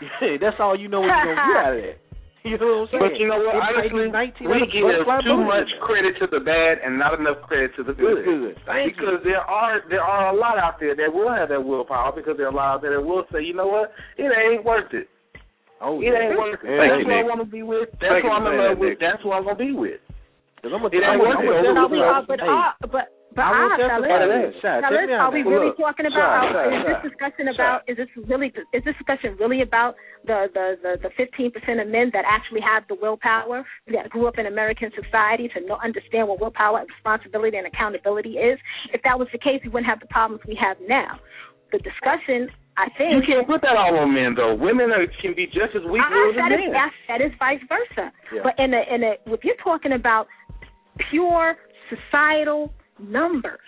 that's all you know what you're gonna get out of that. You know what I'm saying? But you know what? It might be Honestly, 19 we give too much credit to the bad and not enough credit to the good. Good, good. Thank because there are there are a lot out there that will have that willpower because there are a lot out there that will say, you know what, it ain't worth it. Oh, It yeah. ain't worth it. Yeah, That's Nick. who I want to be with. That's Thank who I'm for in saying love with. That's who I'm gonna be with. 'Cause I'm gonna, It ain't I'm worth it. I'm gonna Are we, tell you but hey, uh, but but I will testify fellas, to that. Shot, fellas, take me are we really talking about? shot, is this shot. discussion about? Is this really? Is this discussion really about the the the the fifteen percent of men that actually have the willpower that grew up in American society to know understand what willpower and responsibility and accountability is? If that was the case, we wouldn't have the problems we have now. The discussion, I think, You can't put that all on men though. Women are, can be just as weak as men. I said it's vice versa. Yeah. But in a in a if you're talking about pure societal numbers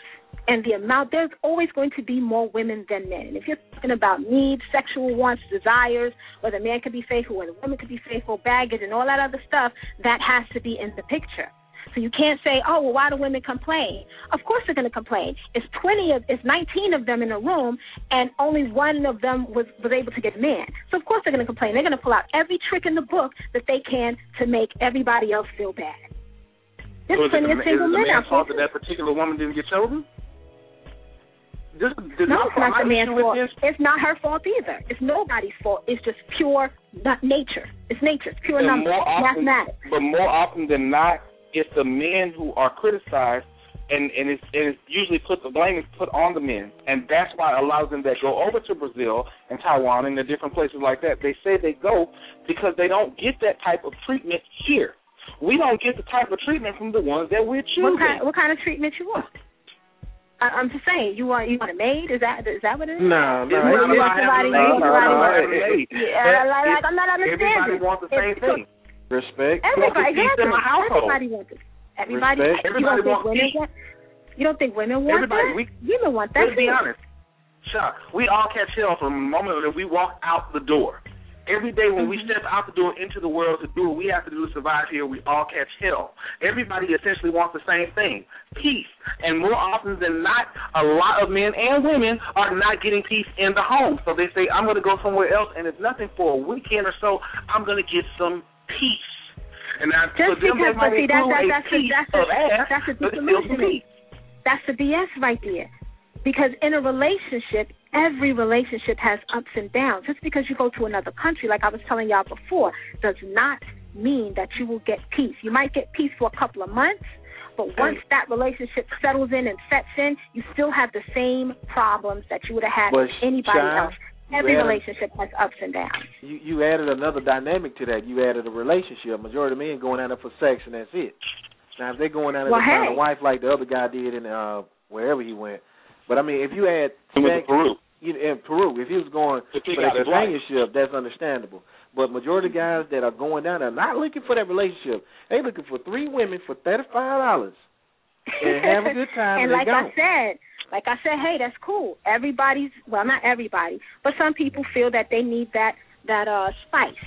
and the amount, there's always going to be more women than men. And if you're talking about needs, sexual wants, desires, whether a man could be faithful, whether a woman could be faithful, baggage, and all that other stuff, that has to be in the picture. So you can't say, oh, well, why do women complain? Of course they're going to complain. It's 20 of, it's 19 of them in a room, and only one of them was was able to get a man. So of course they're going to complain. They're going to pull out every trick in the book that they can to make everybody else feel bad. There's So plenty the, of single men man's out fault there. that that particular woman didn't get chosen? Just, just No, it's not the man's fault. It's not her fault either. It's nobody's fault. It's just pure not nature. It's nature. It's pure And numbers. often, Mathematics. But more often than not, it's the men who are criticized, and and it's, and it's usually put the blame is put on the men, and that's why a lot of them that go over to Brazil and Taiwan and the different places like that, they say they go because they don't get that type of treatment here. We don't get the type of treatment from the ones that we're choosing. What kind? What kind of treatment you want? I, I'm just saying. You want you want a maid? Is that is that what it is? No, no, It's it- not you it- about want somebody- having a you maid. want No, somebody- no, no, it- it- Yeah, like, it- like, I'm not understanding. Everybody wants the same It's- thing. respect. Everybody, Wants to keep them exactly. a household. Everybody wants it. Everybody. Respect. Everybody wants women want? You don't think women want Everybody, that? we- women want that Let's be honest. Chuck, we all catch hell from the moment that we walk out the door. Every day when we Mhm. step out the door into the world to do what we have to do to survive here, we all catch hell. Everybody essentially wants the same thing, peace. And more often than not, a lot of men and women are not getting peace in the home. So they say, I'm going to go somewhere else, and if nothing for a weekend or so, I'm going to get some peace. And now, Just them, because, but see, that, that, that's a, that's a, ass, that's a but still some disillusionment. peace. That's the BS right there. Because in a relationship, every relationship has ups and downs. Just because you go to another country, like I was telling y'all before, does not mean that you will get peace. You might get peace for a couple of months, But once that relationship settles in and sets in, you still have the same problems that you would have had with anybody Shy, else. Every added- relationship has ups and downs. You you added another dynamic to that. You added a relationship. Majority of men going out there for sex and that's it. Now if they're going out there Well, to find hey. a wife like the other guy did in uh wherever he went. But I mean if you add went to sex Peru. you- in Peru, if he was going To for out the his wife. companionship, that's understandable. But majority of guys that are going down there are not looking for that relationship. They looking for three women for thirty five dollars and have a good time and and, like I said, like I said, hey, that's cool. Everybody's well, not everybody, but some people feel that they need that that uh spice.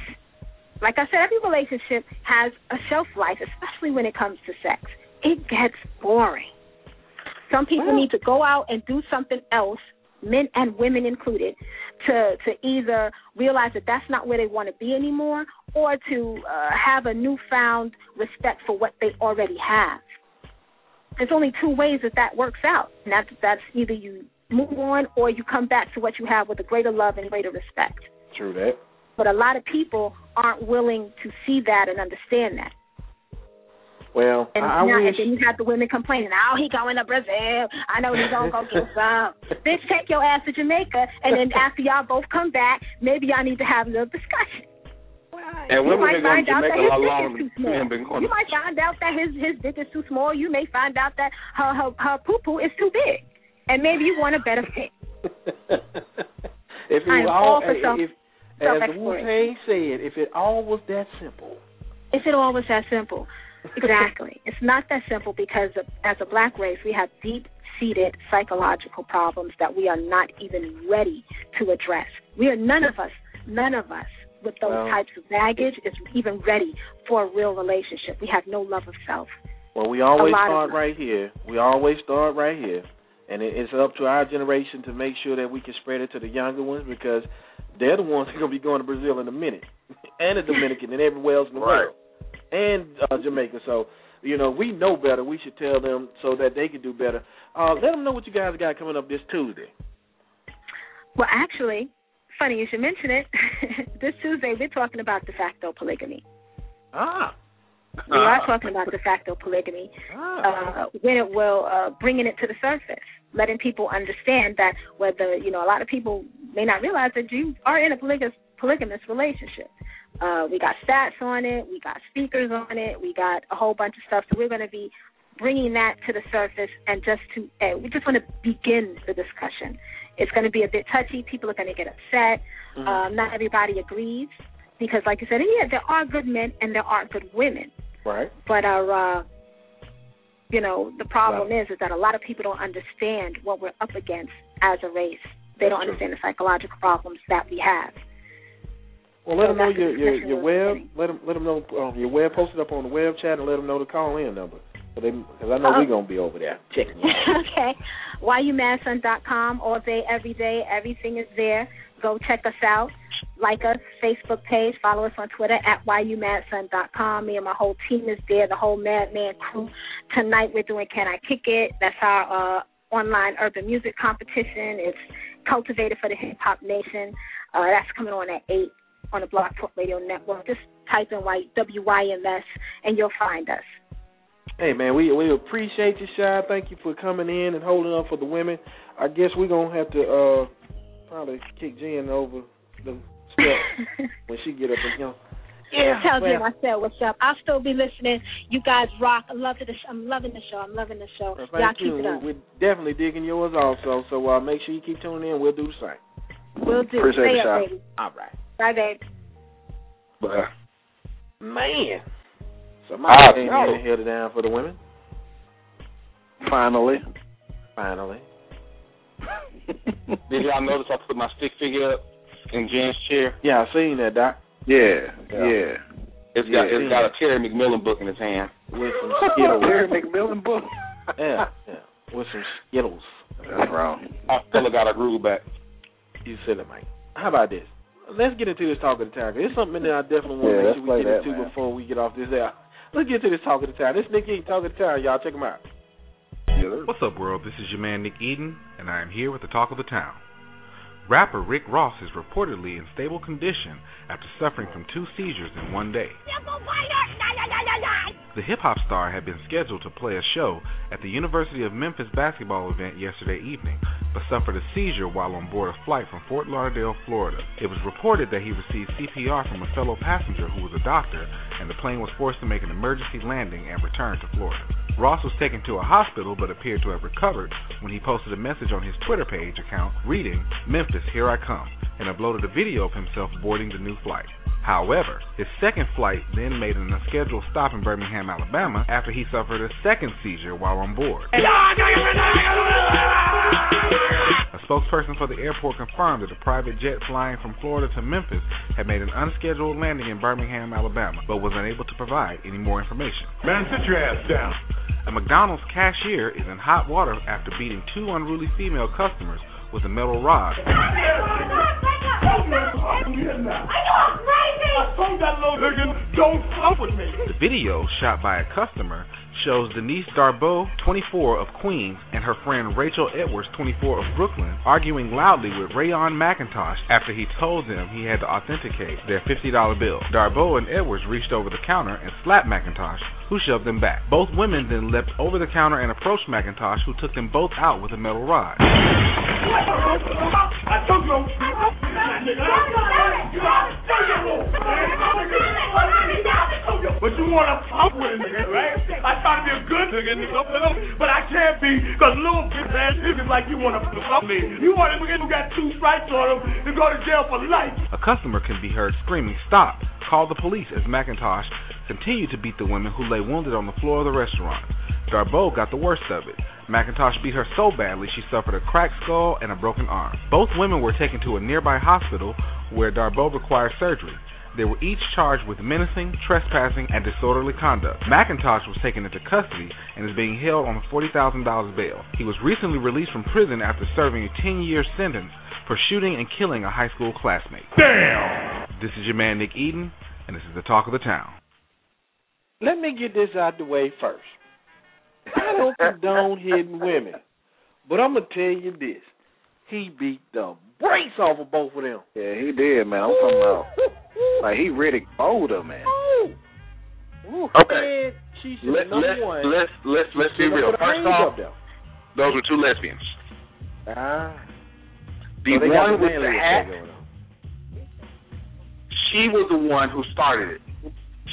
Like I said, every relationship has a shelf life, especially when it comes to sex. It gets boring. Some people Well- need to go out and do something else, men and women included, to to either realize that that's not where they want to be anymore, or to uh, have a newfound respect for what they already have there's only two ways that that works out. And that's that's either you move on or you come back to what you have with a greater love and greater respect. True that. But a lot of people aren't willing to see that and understand that. Well, And, I, I now, wish and then you have the women complaining, "Oh, he going to Brazil. I know he's gonna go get some." Bitch, take your ass to Jamaica, and then after y'all both come back, maybe y'all need to have a little discussion. And you women might going find to out that his dick is too small. men been going You might find out that his his dick is too small. You may find out that her her, her poo poo is too big, and maybe you want a better fit. if it I am was all all, for if, self- if, as the Wu. Tang said, if it all was that simple. If it all was that simple, exactly. it's not that simple because of, as a black race, we have deep-seated psychological problems that we are not even ready to address. We are none of us, none of us with those Well- types of baggage is even ready for a real relationship. We have no love of self. Well, we always start right here. We always start right here, and it's up to our generation to make sure that we can spread it to the younger ones because they're the ones who are gonna be going to Brazil in a minute, and the Dominican, and everywhere else in the Right. world, and uh, Jamaica. So, you know, we know better. We should tell them so that they can do better. Uh, let them know what you guys got coming up this Tuesday. Well, actually, funny you should mention it. this Tuesday, we're talking about de facto polygamy. Ah, We are talking about de facto polygamy. ah. uh, when it will uh, bringing it to the surface, letting people understand that whether you know a lot of people may not realize that you are in a polygamous polygamous relationship. Uh, we got stats on it, we got speakers on it, we got a whole bunch of stuff. So we're going to be bringing that to the surface, and just to uh, we just want to begin the discussion. It's going to be a bit touchy. People are going to get upset. Mhm. Um, not everybody agrees because, like you said, yeah, there are good men and there are good women right. but our uh you know the problem is is that a lot of people don't understand what we're up against as a race they don't That's understand the psychological problems that we have Well, let So them know your your, your web. Let them let them know um, your web posted up on the web chat, and let them know the call in number. Because I know Oh. we're gonna be over there checking. okay. Com all day every day everything is there. Go check us out. Like us facebook page follow us on twitter at com. me and my whole team is there the whole madman crew. Tonight we're doing can i kick it? That's our uh online urban music competition. It's cultivated for the hip hop nation. Uh that's coming on at eight on the blog talk radio network. Just type in y wyms and you'll find us Hey man, we we appreciate you, Shy. Thank you for coming in and holding up for the women. I guess we're gonna have to uh probably kick Jen over the step when she get up and you know. Yeah, Tell well, Jim I said what's up. I'll still be listening. You guys rock. I love the sh- I'm loving the show. I'm loving the show. well, Y'all thank keep you. it up. We, we're definitely digging yours also. So uh, make sure you keep tuning in. We'll do the same. We'll do. Appreciate Stay it, up, Sha. baby. All right, Bye, babe. Bye. man. So Ah, my name no. is held it down for the women. Finally. Finally. did y'all notice I put my stick figure up in Jen's chair? Yeah, I seen that, Doc. Yeah, Yeah. yeah. It's got Yeah. it's got a Terry McMillan book in his hand. With some Skittles. Larry McMillan book. yeah, yeah. With some Skittles. That's wrong. I still got a groove back. You said it, Mike. How about this? Let's get into this talk of the town. 'cause It's something that I definitely want Yeah, to let's make sure we get that, into man. before we get off this air. Let's get to this talk of the town. This Nick Eden, talk of the town, y'all. Check him out. What's up, world? This is your man Nick Eden, and I am here with the talk of the town. Rapper Rick Ross is reportedly in stable condition after suffering from two seizures in one day. The hip hop star had been scheduled to play a show at the University of Memphis basketball event yesterday evening, but suffered a seizure while on board a flight from Fort Lauderdale, Florida. It was reported that he received CPR from a fellow passenger who was a doctor, and the plane was forced to make an emergency landing and return to Florida. Ross was taken to a hospital but appeared to have recovered when he posted a message on his Twitter page account reading, Memphis, here I come, and uploaded a video of himself boarding the new flight. However, his second flight then made an unscheduled stop in Birmingham, Alabama, after he suffered a second seizure while on board. A spokesperson for the airport confirmed that the private jet flying from Florida to Memphis had made an unscheduled landing in Birmingham, Alabama, but was unable to provide any more information. Man, sit your ass down. A McDonald's cashier is in hot water after beating two unruly female customers with a metal rod. Don't fuck with me. The video, shot by a customer, shows Denise Darbeau, 24 of Queens, and her friend Rachel Edwards, 24 of Brooklyn, arguing loudly with Rayon McIntosh after he told them he had to authenticate their $50 bill. Darbeau and Edwards reached over the counter and slapped McIntosh, who shoved them back. Both women then leapt over the counter and approached McIntosh, who took them both out with a metal rod. I took you. But you want to fuck with a nigga, right? I try to be a good nigga, nigga, but I can't be because little bitch ass niggas like you want to fuck me. You want a nigga who got two stripes on him to go to jail for life. A customer can be heard screaming, Stop! Call the police as McIntosh continued to beat the women who lay wounded on the floor of the restaurant. Darbeau got the worst of it. McIntosh beat her so badly she suffered a cracked skull and a broken arm. Both women were taken to a nearby hospital where Darbeau required surgery. They were each charged with menacing, trespassing, and disorderly conduct. McIntosh was taken into custody and is being held on a $40,000 bail. He was recently released from prison after serving a 10 year sentence for shooting and killing a high school classmate. Damn! This is your man, Nick Eden, and this is the talk of the town. Let me get this out the way first. I don't condone hitting women, but I'm gonna tell you this: he beat the brakes off of both of them. Yeah, he did, man. I'm talking about like he really older, man. Ooh, Okay. man, she should Let, number let's, one. let's let's let's be real. First off, up those were two lesbians. Ah, The so one with the hat, going on. She was the one who started it.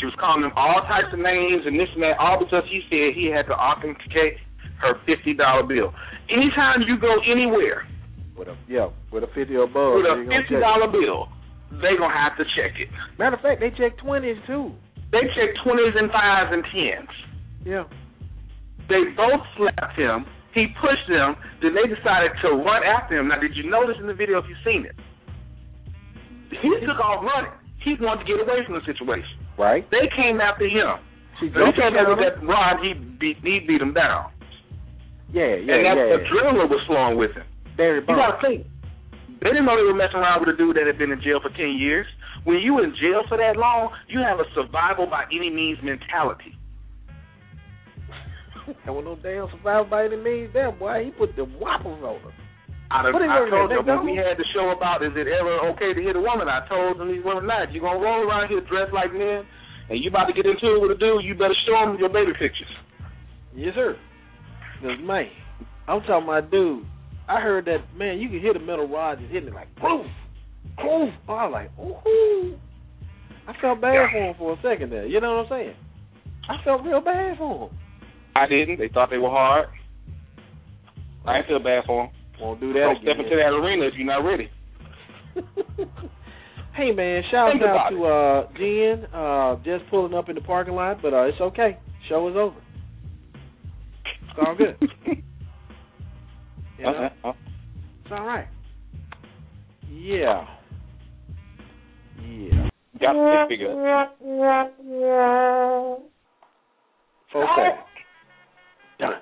She was calling him all types of names and this and that, all because he said he had to authenticate her fifty dollar bill. Anytime you go anywhere With a yeah, with a fifty or above. with a fifty dollar bill, they gonna have to check it. Matter of fact, they check twenties too. They check twenties and fives and tens. Yeah. They both slapped him. He pushed them. Then they decided to run after him. Now, did you notice in the video if you've seen it? He took off running. He wanted to get away from the situation. Right. They came after him. So he came after that rod. He beat he beat him down. Yeah, yeah, and that yeah. adrenaline was flowing with him. Barry You gotta think. They didn't know they were messing around with a dude that had been in jail for ten years. When you in jail for that long, you have a survival by any means mentality. There was no damn survival by any means. Damn boy, he put the whoppers on. I, What I told them when we had the show about is it ever okay to hit a woman, I told them these women not. You're gonna roll around here dressed like men, and you about to get into it with a dude. You better show them your baby pictures. Yes, sir. Cause man, I'm talking about dude. I heard that man, you can hit a metal rod just hitting it like poof, poof. I was like, ooh. I felt bad for him for a second there. You know what I'm saying? I felt real bad for him. I didn't. They thought they were hard. I didn't feel bad for them. Won't do that Don't again. step into that arena if you're not ready. hey man, shout Think out to uh Jen, uh just pulling up in the parking lot, but uh it's okay. Show is over. It's all good. You know? Uh-huh. It's all right. Yeah. Yeah. Got this figure. Okay. Done.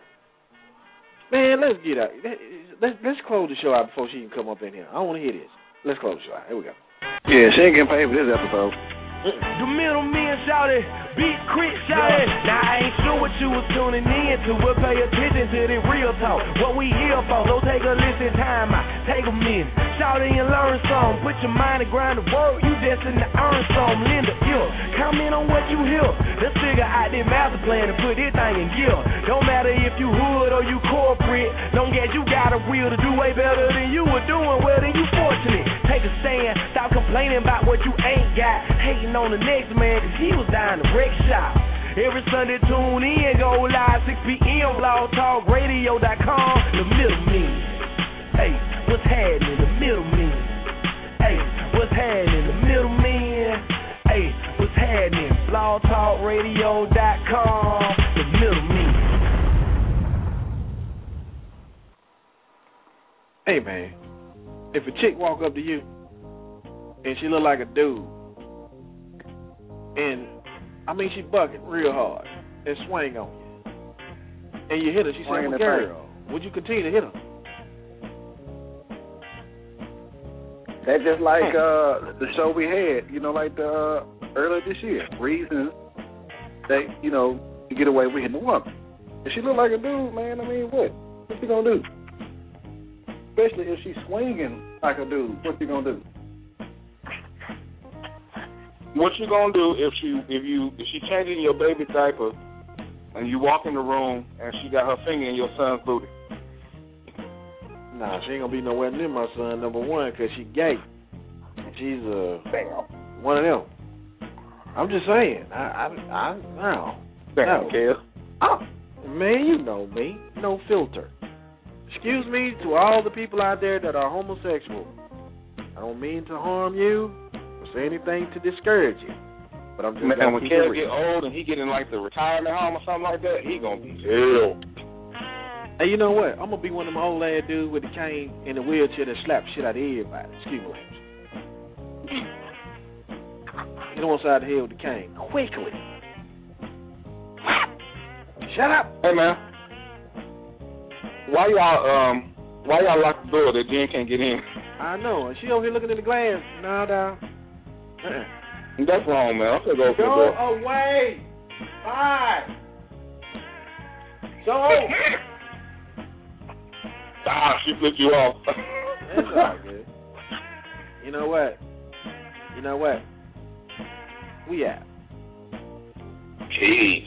Man, let's get out. Let's let's close the show out before she can come up in here. I don't want to hear this. Let's close the show out. Here we go. Yeah, she ain't getting paid for this episode. The middle middleman shouted, beat crit shouted. Now I ain't sure what you was tuning in to, but pay attention to the real talk. What we here for, so take a listen, time out, take a minute. Shouting and learn some. Put your mind and grind the work, you destined to earn some. Linda, yeah. Comment on what you hear. Let's figure out this master plan and put this thing in gear. Don't matter if you hood or you corporate. Don't get you got a will to do way better than you were doing. Well, then you fortunate. Take a stand. Stop complaining about what you ain't got. Hating on the next man, cause he was dying to shop. Every Sunday, tune in, go live 6 p.m. blogtalkradio.com. The middle me. Hey, what's happening? The middle me. Hey, what's happening? The middle man. Hey, what's happening? blogtalkradio.com. The middle me. Hey man, if a chick walk up to you and she look like a dude, and I mean she bucking real hard and swing on you, and you hit her, she Swing said, the "Well, girl, would you continue to hit her?" That's just like uh the show we had, you know, like the uh, earlier this year. Reasons that you know you get away with hitting a woman. If she look like a dude, man, I mean, what? What she gonna do? Especially if she's swinging like a dude, what she gonna do? What you gonna do if she if you if she changing your baby diaper and you walk in the room and she got her finger in your son's booty? Nah, she ain't gonna be nowhere near my son. Number one, cause she gay. She's a uh one of them. I'm just saying. I I I no. Damn, no. Kel. Oh, man, you know me. No filter. Excuse me to all the people out there that are homosexual. I don't mean to harm you or say anything to discourage you. But I'm just Man, gonna when keep Kel it real. get old and he get in like the retirement home or something like that, he gonna be hell. Hey, you know what? I'm gonna be one of them old lad dudes with the cane in the wheelchair that slap shit out of everybody. Excuse me. Get on side of the head with the cane quickly. Shut up. Hey man, why y'all um why y'all lock the door that Jen can't get in? I know. She over here looking in the glass. No, no. That's wrong, man. I'm gonna go for Go away. Bye. So. Ah, she flipped you off. That's all good. You know what? You know what? We out. Jeez.